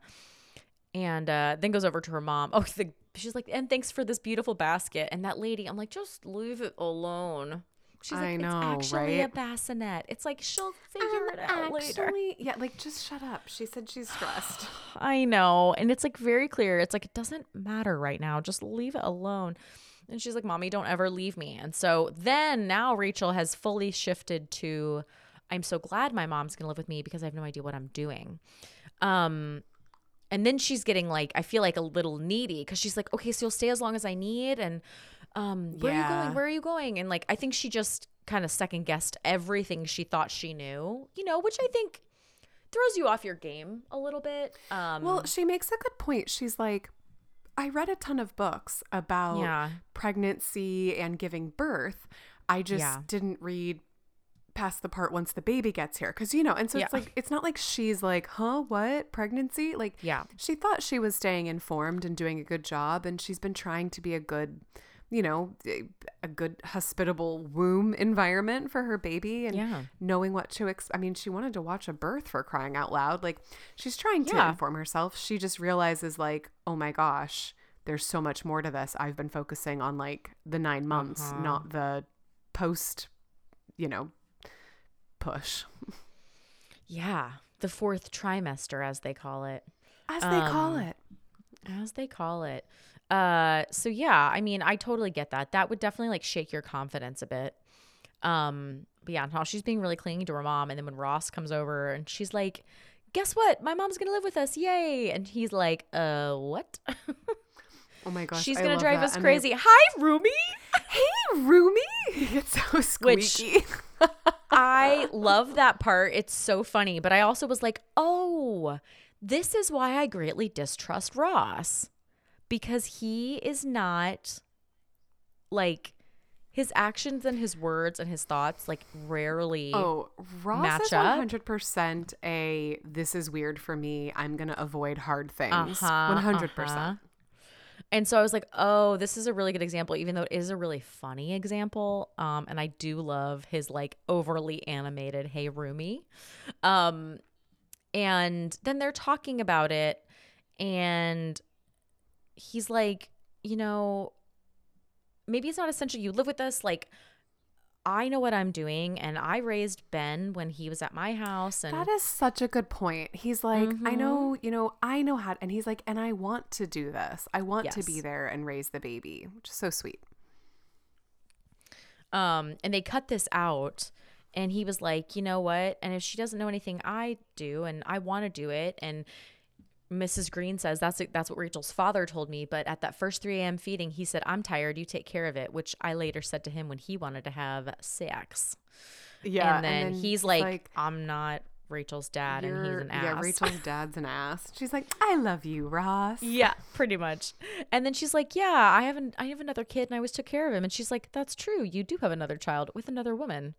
And uh, then goes over to her mom. Oh, the, she's like, and thanks for this beautiful basket. And that lady, I'm like, just leave it alone. She's like, I know, it's actually a right? bassinet. It's like she'll figure Um, it out later. yeah, like just shut up. She said she's stressed. I know. And it's like very clear. It's like, it doesn't matter right now. Just leave it alone. And she's like, Mommy, don't ever leave me. And so then now Rachel has fully shifted to, I'm so glad my mom's going to live with me because I have no idea what I'm doing. Um, and then she's getting like, I feel like a little needy because she's like, okay, so you'll stay as long as I need. And um, where are you going? Where are you going? And like, I think she just kind of second guessed everything she thought she knew, you know, which I think throws you off your game a little bit. Um, Well, she makes a good point. She's like, I read a ton of books about Yeah. pregnancy and giving birth. I just Yeah. didn't read past the part once the baby gets here because you know and so it's like it's not like she's like huh what pregnancy like Yeah. she thought she was staying informed and doing a good job and she's been trying to be a good you know a- good hospitable womb environment for her baby and Yeah. knowing what to ex- I mean she wanted to watch a birth for crying out loud like she's trying to Yeah. inform herself she just realizes like oh my gosh there's so much more to this I've been focusing on like the 9 months Uh-huh. not the post you know push Yeah, the fourth trimester, as they call it. as they call Um, it As they call it. Uh, so yeah, I mean, I totally get that. That would definitely like shake your confidence a bit. Um, but yeah, how she's being really clingy to her mom, and then when Ross comes over and she's like, "Guess what? My mom's gonna live with us, yay!" And he's like, "Uh, what?" oh my gosh she's gonna drive that. us And I- crazy. Hi, Rumi. hey Rumi it's so Which- squeaky I love that part. It's so funny. But I also was like, oh, this is why I greatly distrust Ross because he is not like his actions and his words and his thoughts like rarely. Oh, Ross match is up. one hundred percent a. This is weird for me. I'm gonna avoid hard things. Uh-huh, One hundred uh-huh. And so I was like, oh, this is a really good example, even though it is a really funny example. Um, and I do love his like overly animated Hey Rumi. Um, and then they're talking about it, and he's like, you know, maybe it's not essential you live with us. Like, I know what I'm doing, and I raised Ben when he was at my house, and That is such a good point. He's like, Mm-hmm. I know, you know, I know how, and he's like, and I want to do this. I want to be there and raise the baby, which is so sweet. um and they cut this out and he was like you know what and if she doesn't know anything i do and i want to do it and mrs green says that's that's what rachel's father told me but at that first 3 a.m feeding he said i'm tired you take care of it which i later said to him when he wanted to have sex Yeah, and then, he's like, i'm not rachel's dad and he's an ass Yeah, Rachel's dad's an ass. She's like, I love you, Ross. Yeah, pretty much. And then she's like, "Yeah, I have an I have another kid, and I always took care of him." And she's like, "That's true. You do have another child with another woman.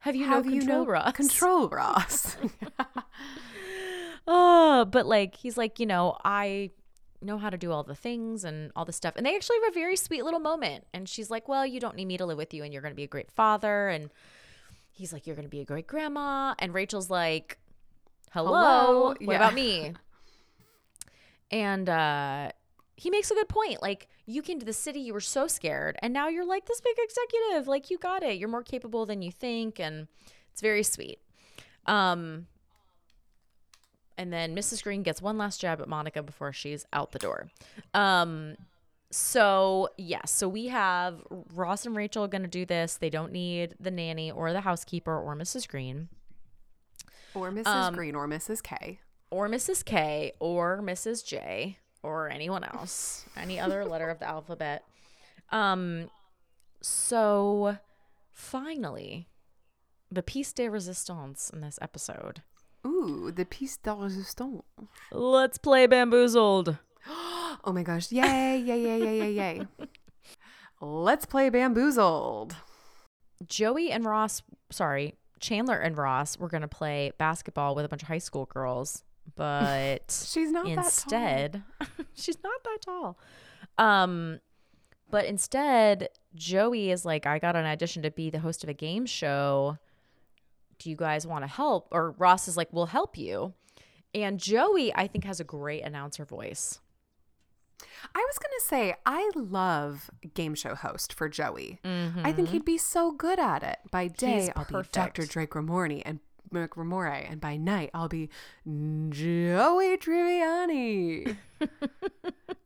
Have you Have no you control, no Ross?" Control, Ross. Oh, but like he's like, you know, I know how to do all the things and all the stuff. And they actually have a very sweet little moment. And she's like, "Well, you don't need me to live with you, and you're going to be a great father." And he's like, "You're going to be a great grandma." And Rachel's like, "Hello, Hello? what Yeah. about me?" And uh he makes a good point. Like, you came to the city, you were so scared, and now you're like this big executive. Like, you got it. You're more capable than you think, and it's very sweet. Um, and then Mrs. Green gets one last jab at Monica before she's out the door. Um, so yes, so we have Ross and Rachel going to do this. They don't need the nanny or the housekeeper or Mrs. Green or Mrs. Um, Green or Mrs. K. or Mrs. K or Mrs. J or anyone else, any other letter of the alphabet. Um, so finally, the piece de resistance in this episode. Ooh, the piece de resistance. Let's play bamboozled. Oh my gosh. Yay, yay, yay, yay, yay, yay. Let's play bamboozled. Joey and Ross, sorry, Chandler and Ross were going to play basketball with a bunch of high school girls, but She's not instead, she's not that tall. Um, but instead, Joey is like, I got an audition to be the host of a game show. Do you guys want to help? Or Ross is like, We'll help you. And Joey, I think, has a great announcer voice. I was going to say, I love game show host for Joey. I Mm-hmm. think he'd be so good at it. By day, He's I'll be. Dr. Drake Ramorni and Ramoray, and by night, I'll be Joey Tribbiani.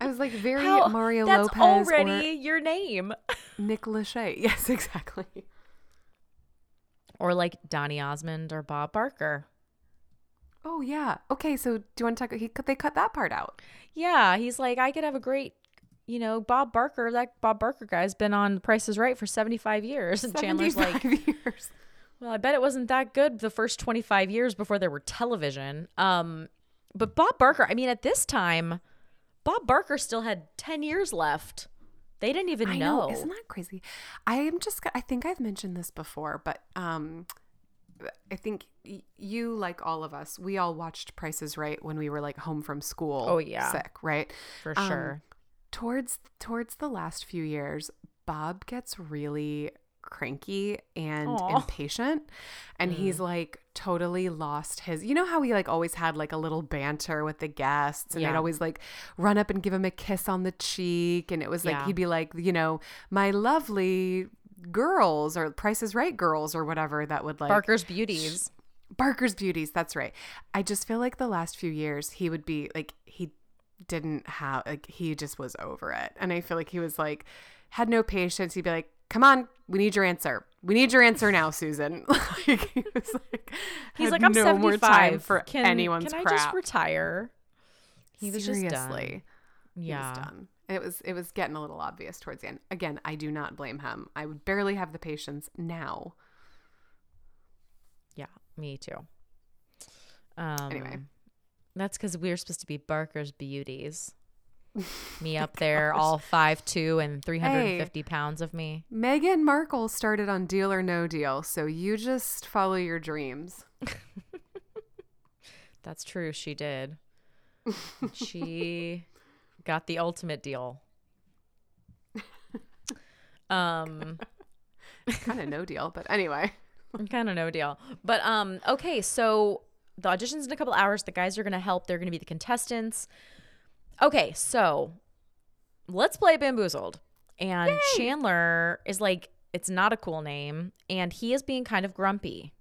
I was like very How- Mario That's Lopez already your name. Nick Lachey. Yes, exactly. Or like Donny Osmond or Bob Barker. Oh yeah. Okay, so do you want to talk? He they cut that part out. Yeah, he's like, I could have a great, you know, Bob Barker. That Bob Barker guy's been on Price is Right for 75 years. And Chandler's like, 75 years. well, I bet it wasn't that good the first 25 years before there were television. Um, but Bob Barker, I mean, at this time, Bob Barker still had 10 years left. They didn't even know. know. Isn't that crazy? I am just. I think I've mentioned this before, but um, I think you, like all of us, we all watched Prices Right when we were like home from school. Oh, yeah. sick, right? for Um, sure. Towards towards the last few years, Bob gets really cranky and Aw. impatient and he's mm. like totally lost his you know how he like always had like a little banter with the guests and Yeah. they'd always like run up and give him a kiss on the cheek and it was like Yeah. he'd be like you know my lovely girls or Price is Right girls or whatever that would like Barker's Beauties. Barker's Beauties. That's right. I just feel like the last few years he would be like he didn't have like he just was over it, and I feel like he was like had no patience. He'd be like, "Come on, we need your answer. We need your answer now, Susan." like he was like, He's like, I'm no 75. more time for can, anyone's Can I just retire? He was just done. Seriously, he Yeah. was done. It was it was getting a little obvious towards the end. Again, I do not blame him. I would barely have the patience now. Yeah, me too. Um, Anyway. that's because we're supposed to be Barker's beauties. Me up there, all five two and three hundred and fifty pounds of me. Meghan Markle started on Deal or No Deal, so you just follow your dreams. That's true. She did. she got the ultimate deal. Um, kind of no deal, but anyway. kind of no deal. But um, okay, so the audition's in a couple hours. The guys are gonna help. They're gonna be the contestants. Okay, so let's play Bamboozled. And Chandler is like, it's not a cool name, and he is being kind of grumpy.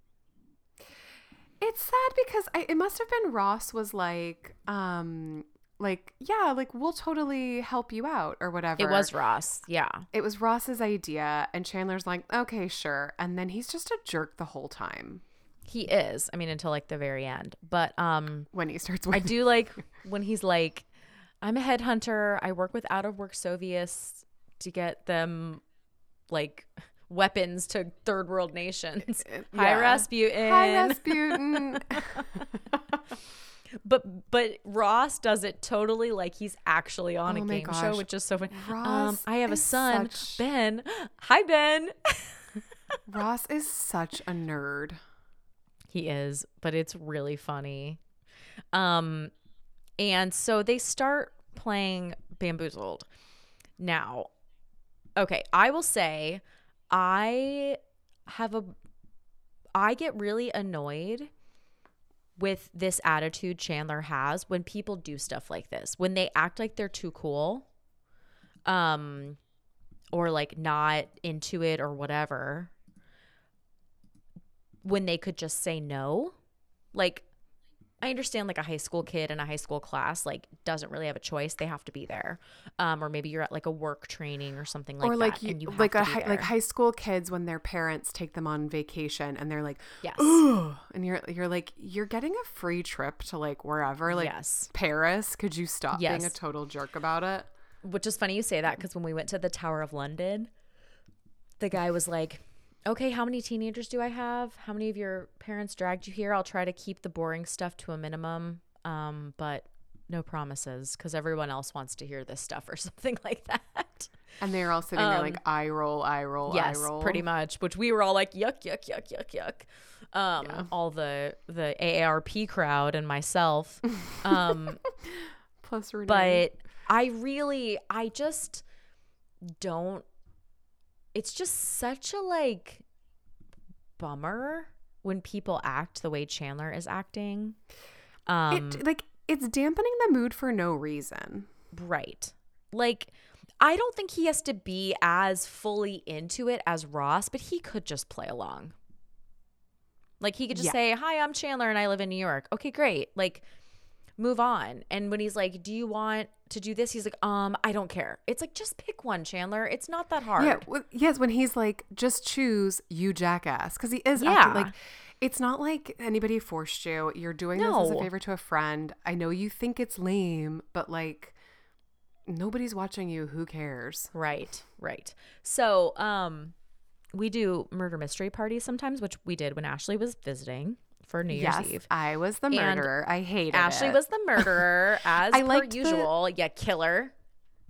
It's sad because I, it must have been Ross was like, um, like yeah, like we'll totally help you out or whatever. It was Ross, yeah. It was Ross's idea, and Chandler's like, okay, sure, and then he's just a jerk the whole time He is. I mean, until like the very end. But um, when he starts. Working. I do like when he's like, I'm a headhunter. I work with out of work Soviets to get them like weapons to third world nations. Hi Yeah. Rasputin. Hi, Rasputin. but but Ross does it totally like he's actually on Oh a game show, which is so fun. Um, Ross I have a son, such- Ben. Hi Ben. Ross is such a nerd. He is, but it's really funny. Um, and so they start playing Bamboozled. Now, okay, I will say I have a I get really annoyed with this attitude Chandler has when people do stuff like this. When they act like they're too cool. Um or like not into it or whatever when they could just say no. Like I understand like a high school kid in a high school class like doesn't really have a choice; they have to be there. Um, or maybe you're at like a work training or something like or like that, you, and you have like a high, like high school kids when their parents take them on vacation and they're like yes, Ugh, and you're you're like you're getting a free trip to like wherever like yes. Paris. Could you stop being a total jerk about it? Which is funny you say that because when we went to the Tower of London, the guy was like, "Okay, how many teenagers do I have? How many of your parents dragged you here? I'll try to keep the boring stuff to a minimum, um, but no promises because everyone else wants to hear this stuff or something like that." and they're all sitting there like eye roll eye roll Um, yes, eye roll pretty much. Which we were all like, "Yuck, yuck, yuck, yuck, yuck." Um, Yeah. all the the AARP crowd and myself. Um, plus Renee. but I really, I just don't. It's just such a like bummer when people act the way Chandler is acting. Um, it like it's dampening the mood for no reason right. Like, I don't think he has to be as fully into it as Ross, but he could just play along. Like, he could just Yeah. say, Hi, I'm Chandler and I live in New York. Okay, great. Like, move on. And when he's like, Do you want to do this? He's like, Um, I don't care. It's like, just pick one, Chandler. It's not that hard. Yeah, well, yes, when he's like, just choose you jackass, because he is Yeah. acting like it's not like anybody forced you. You're doing this as a favor to a friend. I know you think it's lame, but like nobody's watching you. Who cares? Right, right. So, um, we do murder mystery parties sometimes, which we did when Ashley was visiting for New Year's yes, Eve. I was the And murderer. I hated Ashley it. was the murderer, as I per liked the- usual. Yeah, killer.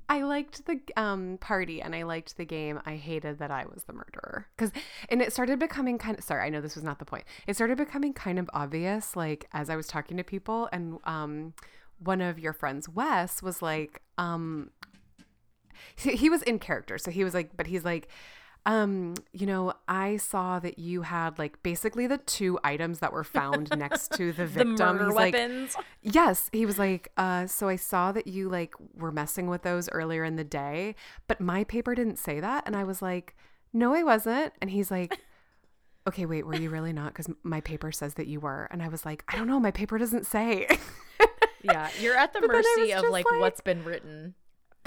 I liked the um party and I liked the game. I hated that I was the murderer because and it started becoming kind of sorry. I know this was not the point. It started becoming kind of obvious, like as I was talking to people, and um, one of your friends, Wes, was like, um, he was in character, so he was like, but he's like. Um, you know, I saw that you had like basically the two items that were found next to the victim. The murder He's like, weapons. Yes, he was like, uh, so I saw that you like were messing with those earlier in the day, but my paper didn't say that, and I was like, no, I wasn't, and he's like, okay, wait, were you really not? Because my paper says that you were, and I was like, I don't know, my paper doesn't say. yeah, you're at the mercy of like, like- what's been written.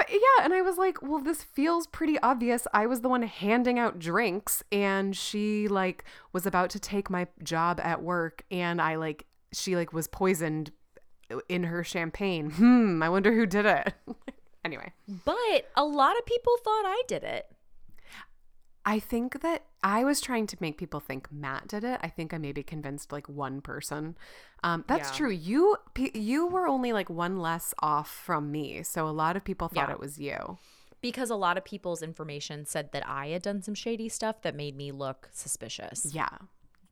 But yeah, and I was like, well, this feels pretty obvious. I was the one handing out drinks, and she like was about to take my job at work, and I like she like was poisoned in her champagne. Hmm, I wonder who did it. anyway, But a lot of people thought I did it. I think that I was trying to make people think Matt did it. I think I maybe convinced like one person. Um, that's Yeah. true. You you were only like one less off from me, so a lot of people thought Yeah. it was you. Because a lot of people's information said that I had done some shady stuff that made me look suspicious. Yeah,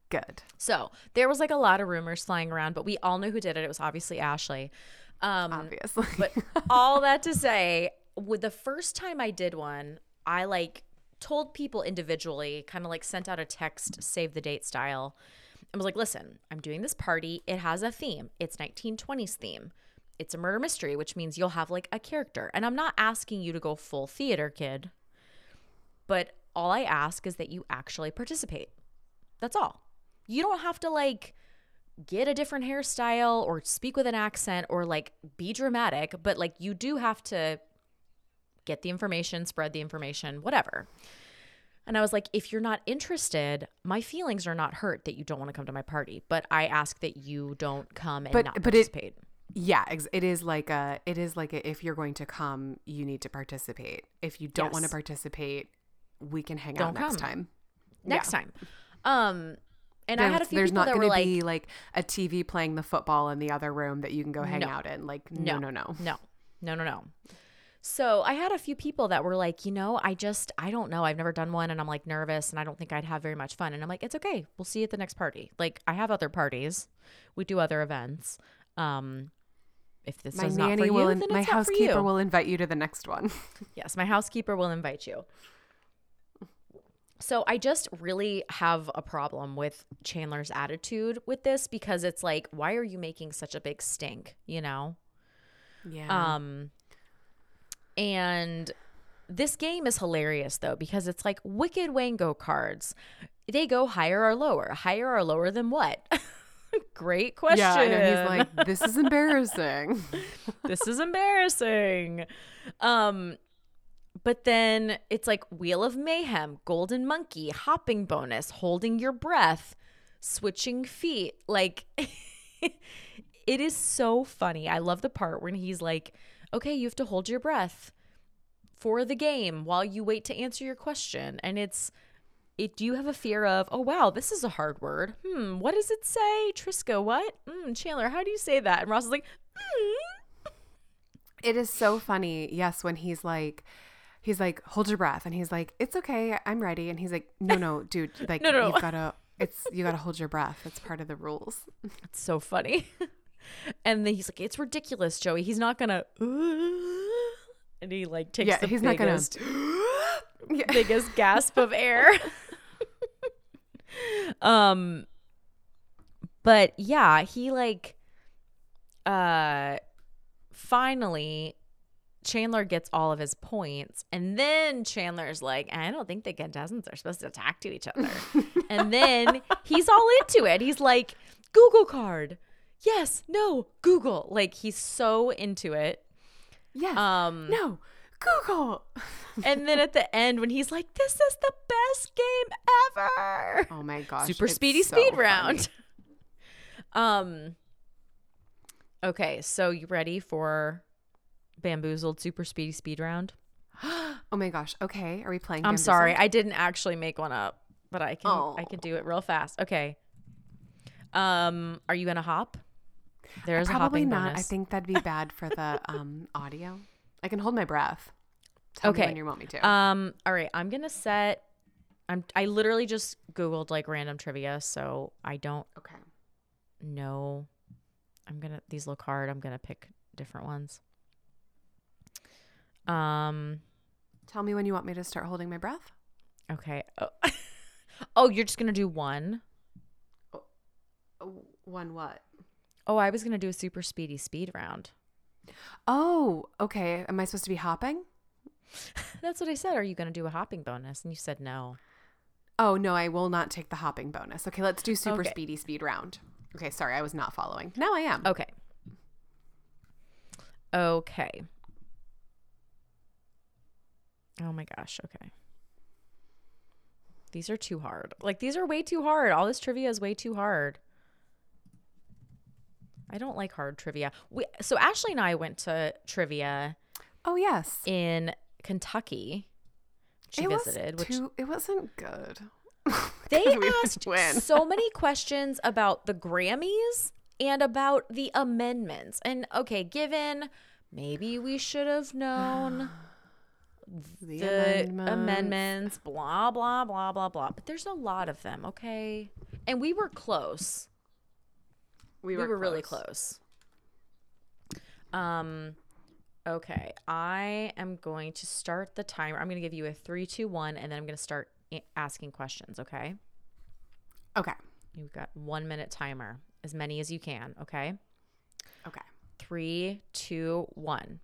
good. So there was like a lot of rumors flying around, but we all knew who did it. It was obviously Ashley. Um, Obviously, but all that to say, with the first time I did one, I like told people individually, kind of like sent out a text, save the date style, and was like, listen, I'm doing this party. It has a theme. It's 1920s theme. It's a murder mystery, which means you'll have like a character. And I'm not asking you to go full theater, kid. But all I ask is that you actually participate. That's all. You don't have to like get a different hairstyle or speak with an accent or like be dramatic, but like you do have to get the information, spread the information, whatever. And I was like, if you're not interested, my feelings are not hurt that you don't want to come to my party, but I ask that you don't come and But- not but it- participate. yeah, it is like a it is like a, if you're going to come, you need to participate. If you don't want to participate, we can hang Don't out next come. time. Next time. Um and I had a few there's people not that to like, be like a TV playing the football in the other room that you can go hang No. out in. Like no, no, no. No, no, no, no. So I had a few people that were like, you know, I just, I don't know. I've never done one and I'm like nervous and I don't think I'd have very much fun. And I'm like, it's okay. We'll see you at the next party. Like, I have other parties, we do other events. Um, if this My is not for you, will. In- my it's not for housekeeper will invite you to the next one. Yes, my housekeeper will invite you. So I just really have a problem with Chandler's attitude with this because it's like, why are you making such a big stink? You know? Yeah. Um, and this game is hilarious though because it's like wicked Wango cards. They go higher or lower. Higher or lower than what? Great question. Yeah, know. He's like, this is embarrassing. this is embarrassing. Um, but then it's like Wheel of Mayhem, Golden Monkey, Hopping Bonus, Holding Your Breath, Switching Feet. Like, it is so funny. I love the part when he's like, okay, you have to hold your breath for the game while you wait to answer your question. And it's, it, do you have a fear of, oh, wow, this is a hard word. Hmm, what does it say? Trisco, what? Mm, Chandler, how do you say that? And Ross is like, hmm. It is so funny. Yes, when he's like, he's like, hold your breath, and he's like, it's okay, I'm ready, and he's like, no, no, dude, like, No, no, you've gotta, it's you gotta hold your breath. It's part of the rules. It's so funny. and then he's like, it's ridiculous, Joey. He's not gonna. And he like takes Yeah, the he's not gonna- biggest, biggest gasp of air. um, but yeah, he like, uh, finally. Chandler gets all of his points, and then Chandler's like, I don't think the contestants are supposed to talk to each other. and then he's all into it. He's like, Google card. Yes, no, Google. Like he's so into it. Yes. Um no. Google. and then at the end when he's like, This is the best game ever. Oh my gosh. Super speedy so speed funny. round. um Okay, so you ready for bamboozled super speedy speed round? Oh my gosh. Okay. Are we playing? I'm sorry, I didn't actually make one up, but I can I can do it real fast. Okay. Um, are you gonna hop? There's a Probably not. bonus. I think that'd be bad for the um audio. I can hold my breath. Tell Okay. when you want me to. Um, all right, I'm gonna set. I'm. I literally just googled like random trivia, so I don't okay. No. I'm gonna these look hard. I'm gonna pick different ones. Um. Tell me when you want me to start holding my breath. Okay. Oh, oh you're just gonna do one. Oh, One what? Oh, I was gonna do a super speedy speed round. Oh, okay. Am I supposed to be hopping? That's what I said. Are you gonna do a hopping bonus? And you said no. Oh no, I will not take the hopping bonus. Okay, let's do super Okay. speedy speed round. Okay, sorry, I was not following. Now I am. Okay. Okay. Oh my gosh. Okay. These are too hard. Like, these are way too hard. All this trivia is way too hard. I don't like hard trivia. We, so, Ashley and I went to trivia Oh yes. in Kentucky. She it visited, which too, it wasn't good. they asked so many questions about the Grammys and about the amendments. And okay, given maybe we should have known The, the amendments. amendments, blah blah blah blah blah. But there's a lot of them, okay? And we were close. We We were, were, really close. Um okay, I am going to start the timer. I'm going to give you a three, two, one, and then I'm going to start a- asking questions, okay? Okay. You've got one minute timer, as many as you can, okay? Okay. Three, two, one.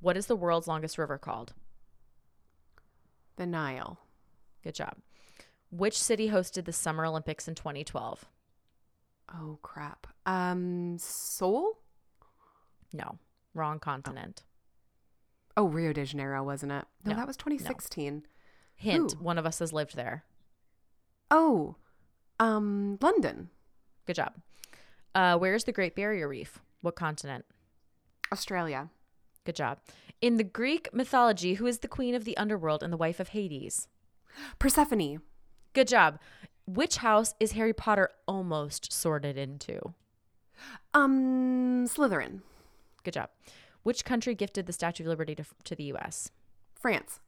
What is the world's longest river called? The Nile. Good job. Which city hosted the Summer Olympics in 2012? Oh crap. Um, Seoul. No, wrong continent. Oh, Rio de Janeiro, wasn't it? No, No, that was 2016. Hint: Ooh. One of us has lived there. Oh, um, London, Good job. Uh, where is the Great Barrier Reef? What continent? Australia. Good job. In the Greek mythology, who is the queen of the underworld and the wife of Hades? Persephone. Good job. Which house is Harry Potter almost sorted into? Um, Slytherin. Good job. Which country gifted the Statue of Liberty to, to the U.S.? France.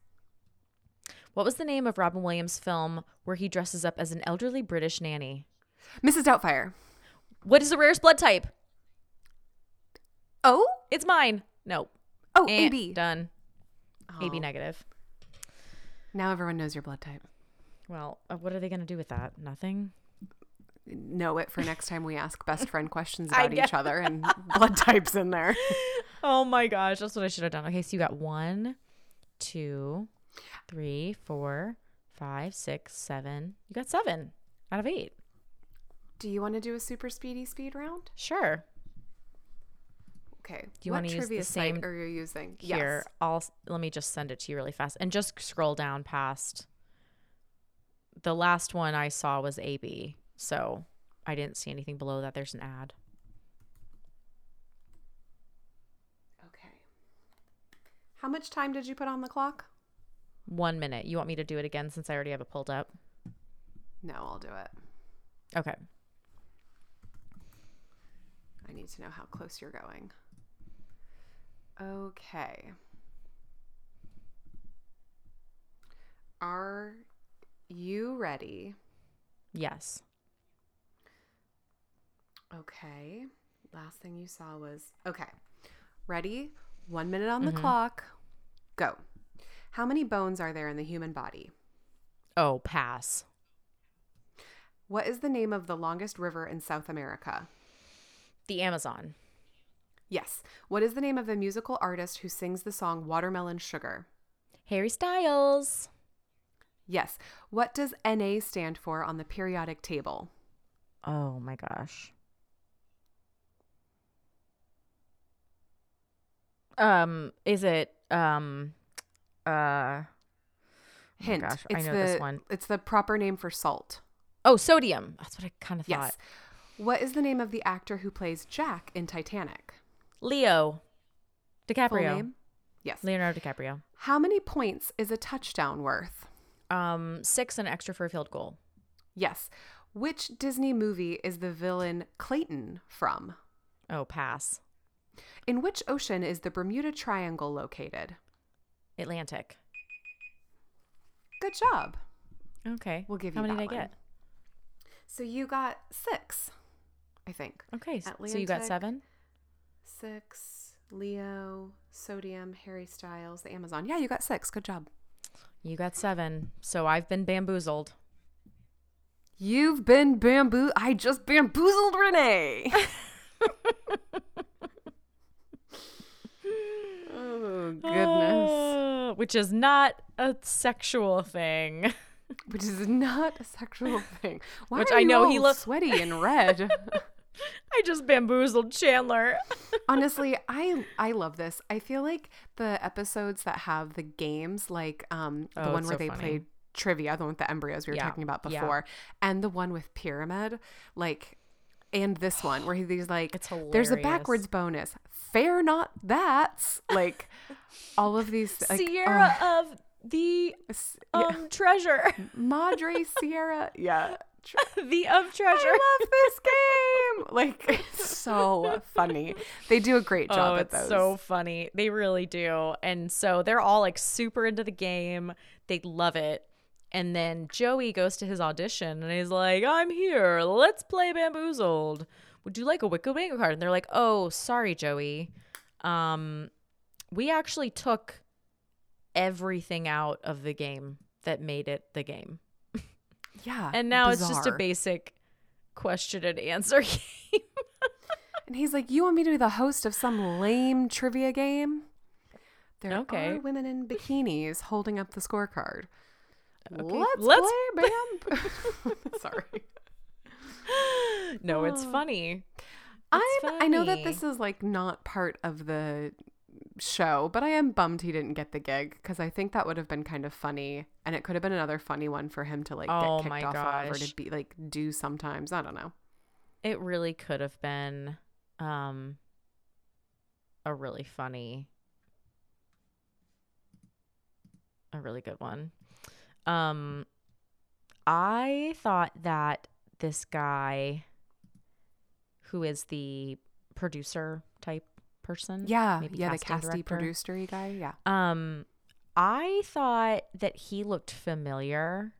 What was the name of Robin Williams' film where he dresses up as an elderly British nanny? Mrs. Doubtfire. What is the rarest blood type? Oh, It's mine. No. oh, AB. Done. AB Oh. negative. Now everyone knows your blood type. Well, uh, what are they going to do with that? Nothing. Know it for next time we ask best friend questions about each other and blood types in there. Oh my gosh, that's what I should have done. Okay, so you got one, two, three, four, five, six, seven. You got seven out of eight. Do you want to do a super speedy speed round? Sure. Okay. Do you what wanna use the same- site are you using? Here, Yes. I'll let me just send it to you really fast and just scroll down past. The last one I saw was AB, so I didn't see anything below that. There's an ad. Okay. How much time did you put on the clock? One minute. You want me to do it again since I already have it pulled up? No, I'll do it. Okay. I need to know how close you're going. Okay. Are you ready? Yes. Okay. Last thing you saw was okay. Ready? One minute on the Mhm. clock. Go. How many bones are there in the human body? Oh, pass. What is the name of the longest river in South America? The Amazon. Yes. What is the name of the musical artist who sings the song Watermelon Sugar? Harry Styles. Yes. What does Na stand for on the periodic table? Oh my gosh. Um, is it um uh Hint. gosh, I it's know the, this one. It's the proper name for salt. oh sodium. That's what I kind of thought. Yes. What is the name of the actor who plays Jack in Titanic? Leo DiCaprio. name? Yes. Leonardo DiCaprio. How many points is a touchdown worth? Um, six and extra for a field goal. Yes. Which Disney movie is the villain Clayton from? Oh, pass. In which ocean is the Bermuda Triangle located? Atlantic. Good job. Okay. We'll give you How many did I one. get? So you got six, I think. Okay. s- So you got seven? Six, Leo, Sodium, Harry Styles, the Amazon. Yeah, you got six. Good job. You got seven. So I've been bamboozled. You've been bamboo. I just bamboozled Renee. oh, goodness. Uh, which is not a sexual thing. Which is not a sexual thing. Why Which are I you know he all sweaty and red. I just bamboozled Chandler. Honestly, I I love this. I feel like the episodes that have the games, like um the Oh, one where so they funny. played trivia, the one with the embryos we were Yeah, talking about yeah. before, and the one with pyramid, like, and this one where he's like, "There's a backwards bonus." Fair, not that's like all of these. Like, Sierra oh, of the um yeah. treasure. Madre Sierra, yeah. Tr- the of treasure. I love this game. Like it's so funny. They do a great job oh, at it's those. so funny. They really do. And so they're all like super into the game. They love it. And then Joey goes to his audition and he's like, I'm here. Let's play Bamboozled. Would you like a Wicked Wango card? And they're like, Oh, sorry, Joey. Um, we actually took everything out of the game that made it the game. Yeah. And now it's just a basic question and answer game. And he's like, "You want me to be the host of some lame trivia game?" There Okay. are women in bikinis holding up the scorecard. Okay, Let's, let's- play, bam. Sorry. no, it's Oh. funny. I'm, It's I know that this is like not part of the show, but I am bummed he didn't get the gig because I think that would have been kind of funny, and it could have been another funny one for him to like Oh get kicked off of or to be like do sometimes. I don't know. It really could have been um a really funny a really good one. Um I thought that this guy who is the producer type person. Yeah, maybe yeah, the casting producery guy. Yeah. Um I thought that he looked familiar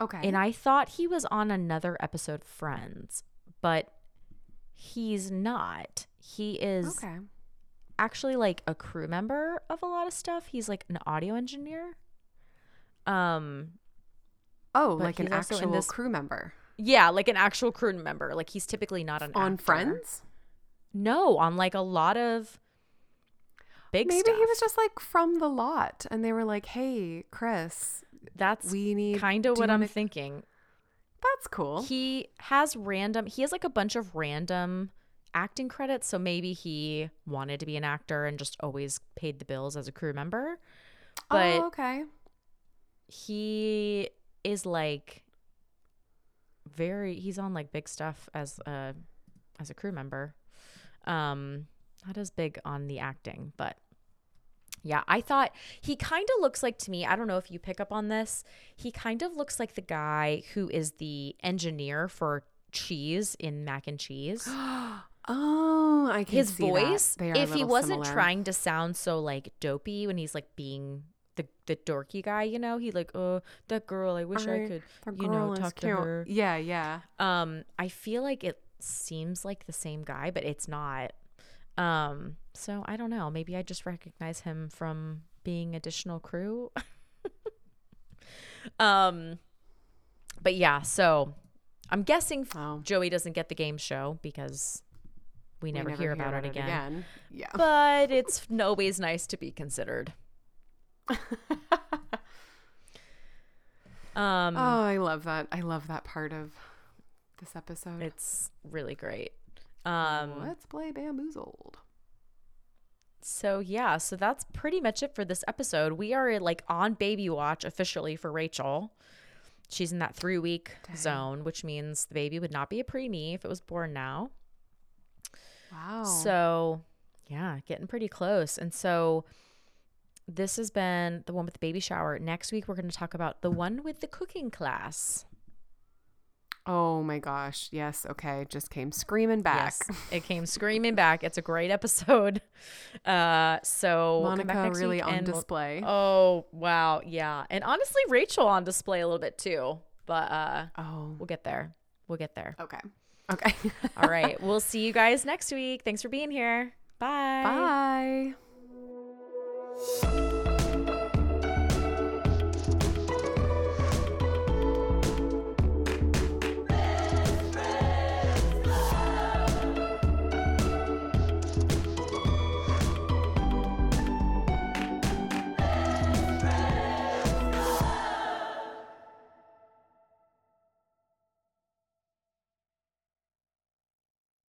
Okay. and I thought he was on another episode of Friends, but he's not. He is okay. actually like a crew member of a lot of stuff. He's like an audio engineer. Um Oh, like an he's also in actual this- crew member yeah, like an actual crew member. Like he's typically not an on actor. Friends. No, on like a lot of big Maybe stuff. he was just like from the lot, and they were like, "Hey, Chris, That's we need kind of what I'm wanna- thinking. That's cool. He has random, he has like a bunch of random acting credits. So maybe he wanted to be an actor and just always paid the bills as a crew member. Oh, but oh, okay. he is like very, he's on like big stuff as a, as a crew member. Um, not as big on the acting, but yeah, I thought he kind of looks like to me. I don't know if you pick up on this. He kind of looks like the guy who is the engineer for cheese in mac and cheese. Oh, I can His voice, They are a if he wasn't similar. trying to sound so like dopey when he's like being the the dorky guy, you know, he like, oh, that girl, I wish I I- could, you know, talk to her. Yeah, yeah. Um, I feel like it seems like the same guy, but it's not. Um, so I don't know. Maybe I just recognize him from being additional crew. um, but yeah, so I'm guessing Oh, Joey doesn't get the game show because we we never, hear about it again. Yeah. But it's always nice to be considered. Um, oh, I love that. I love that part of this episode. it's really great. Um, Let's play bamboozled. So yeah, so that's pretty much it for this episode. We are like on baby watch officially for Rachel. She's in that three week Dang. zone, which means the baby would not be a preemie if it was born now. Wow. So yeah, getting pretty close. And so this has been the one with the baby shower. Next week we're going to talk about the one with the cooking class. Oh my gosh. Yes. Okay. Just came screaming back. Yes, it came screaming back. It's a great episode. Uh, so Monica we'll really on display. We'll, oh, wow. Yeah. And honestly, Rachel on display a little bit too, but, uh, oh, we'll get there. We'll get there. Okay. Okay. All right. We'll see you guys next week. Thanks for being here. Bye. Bye.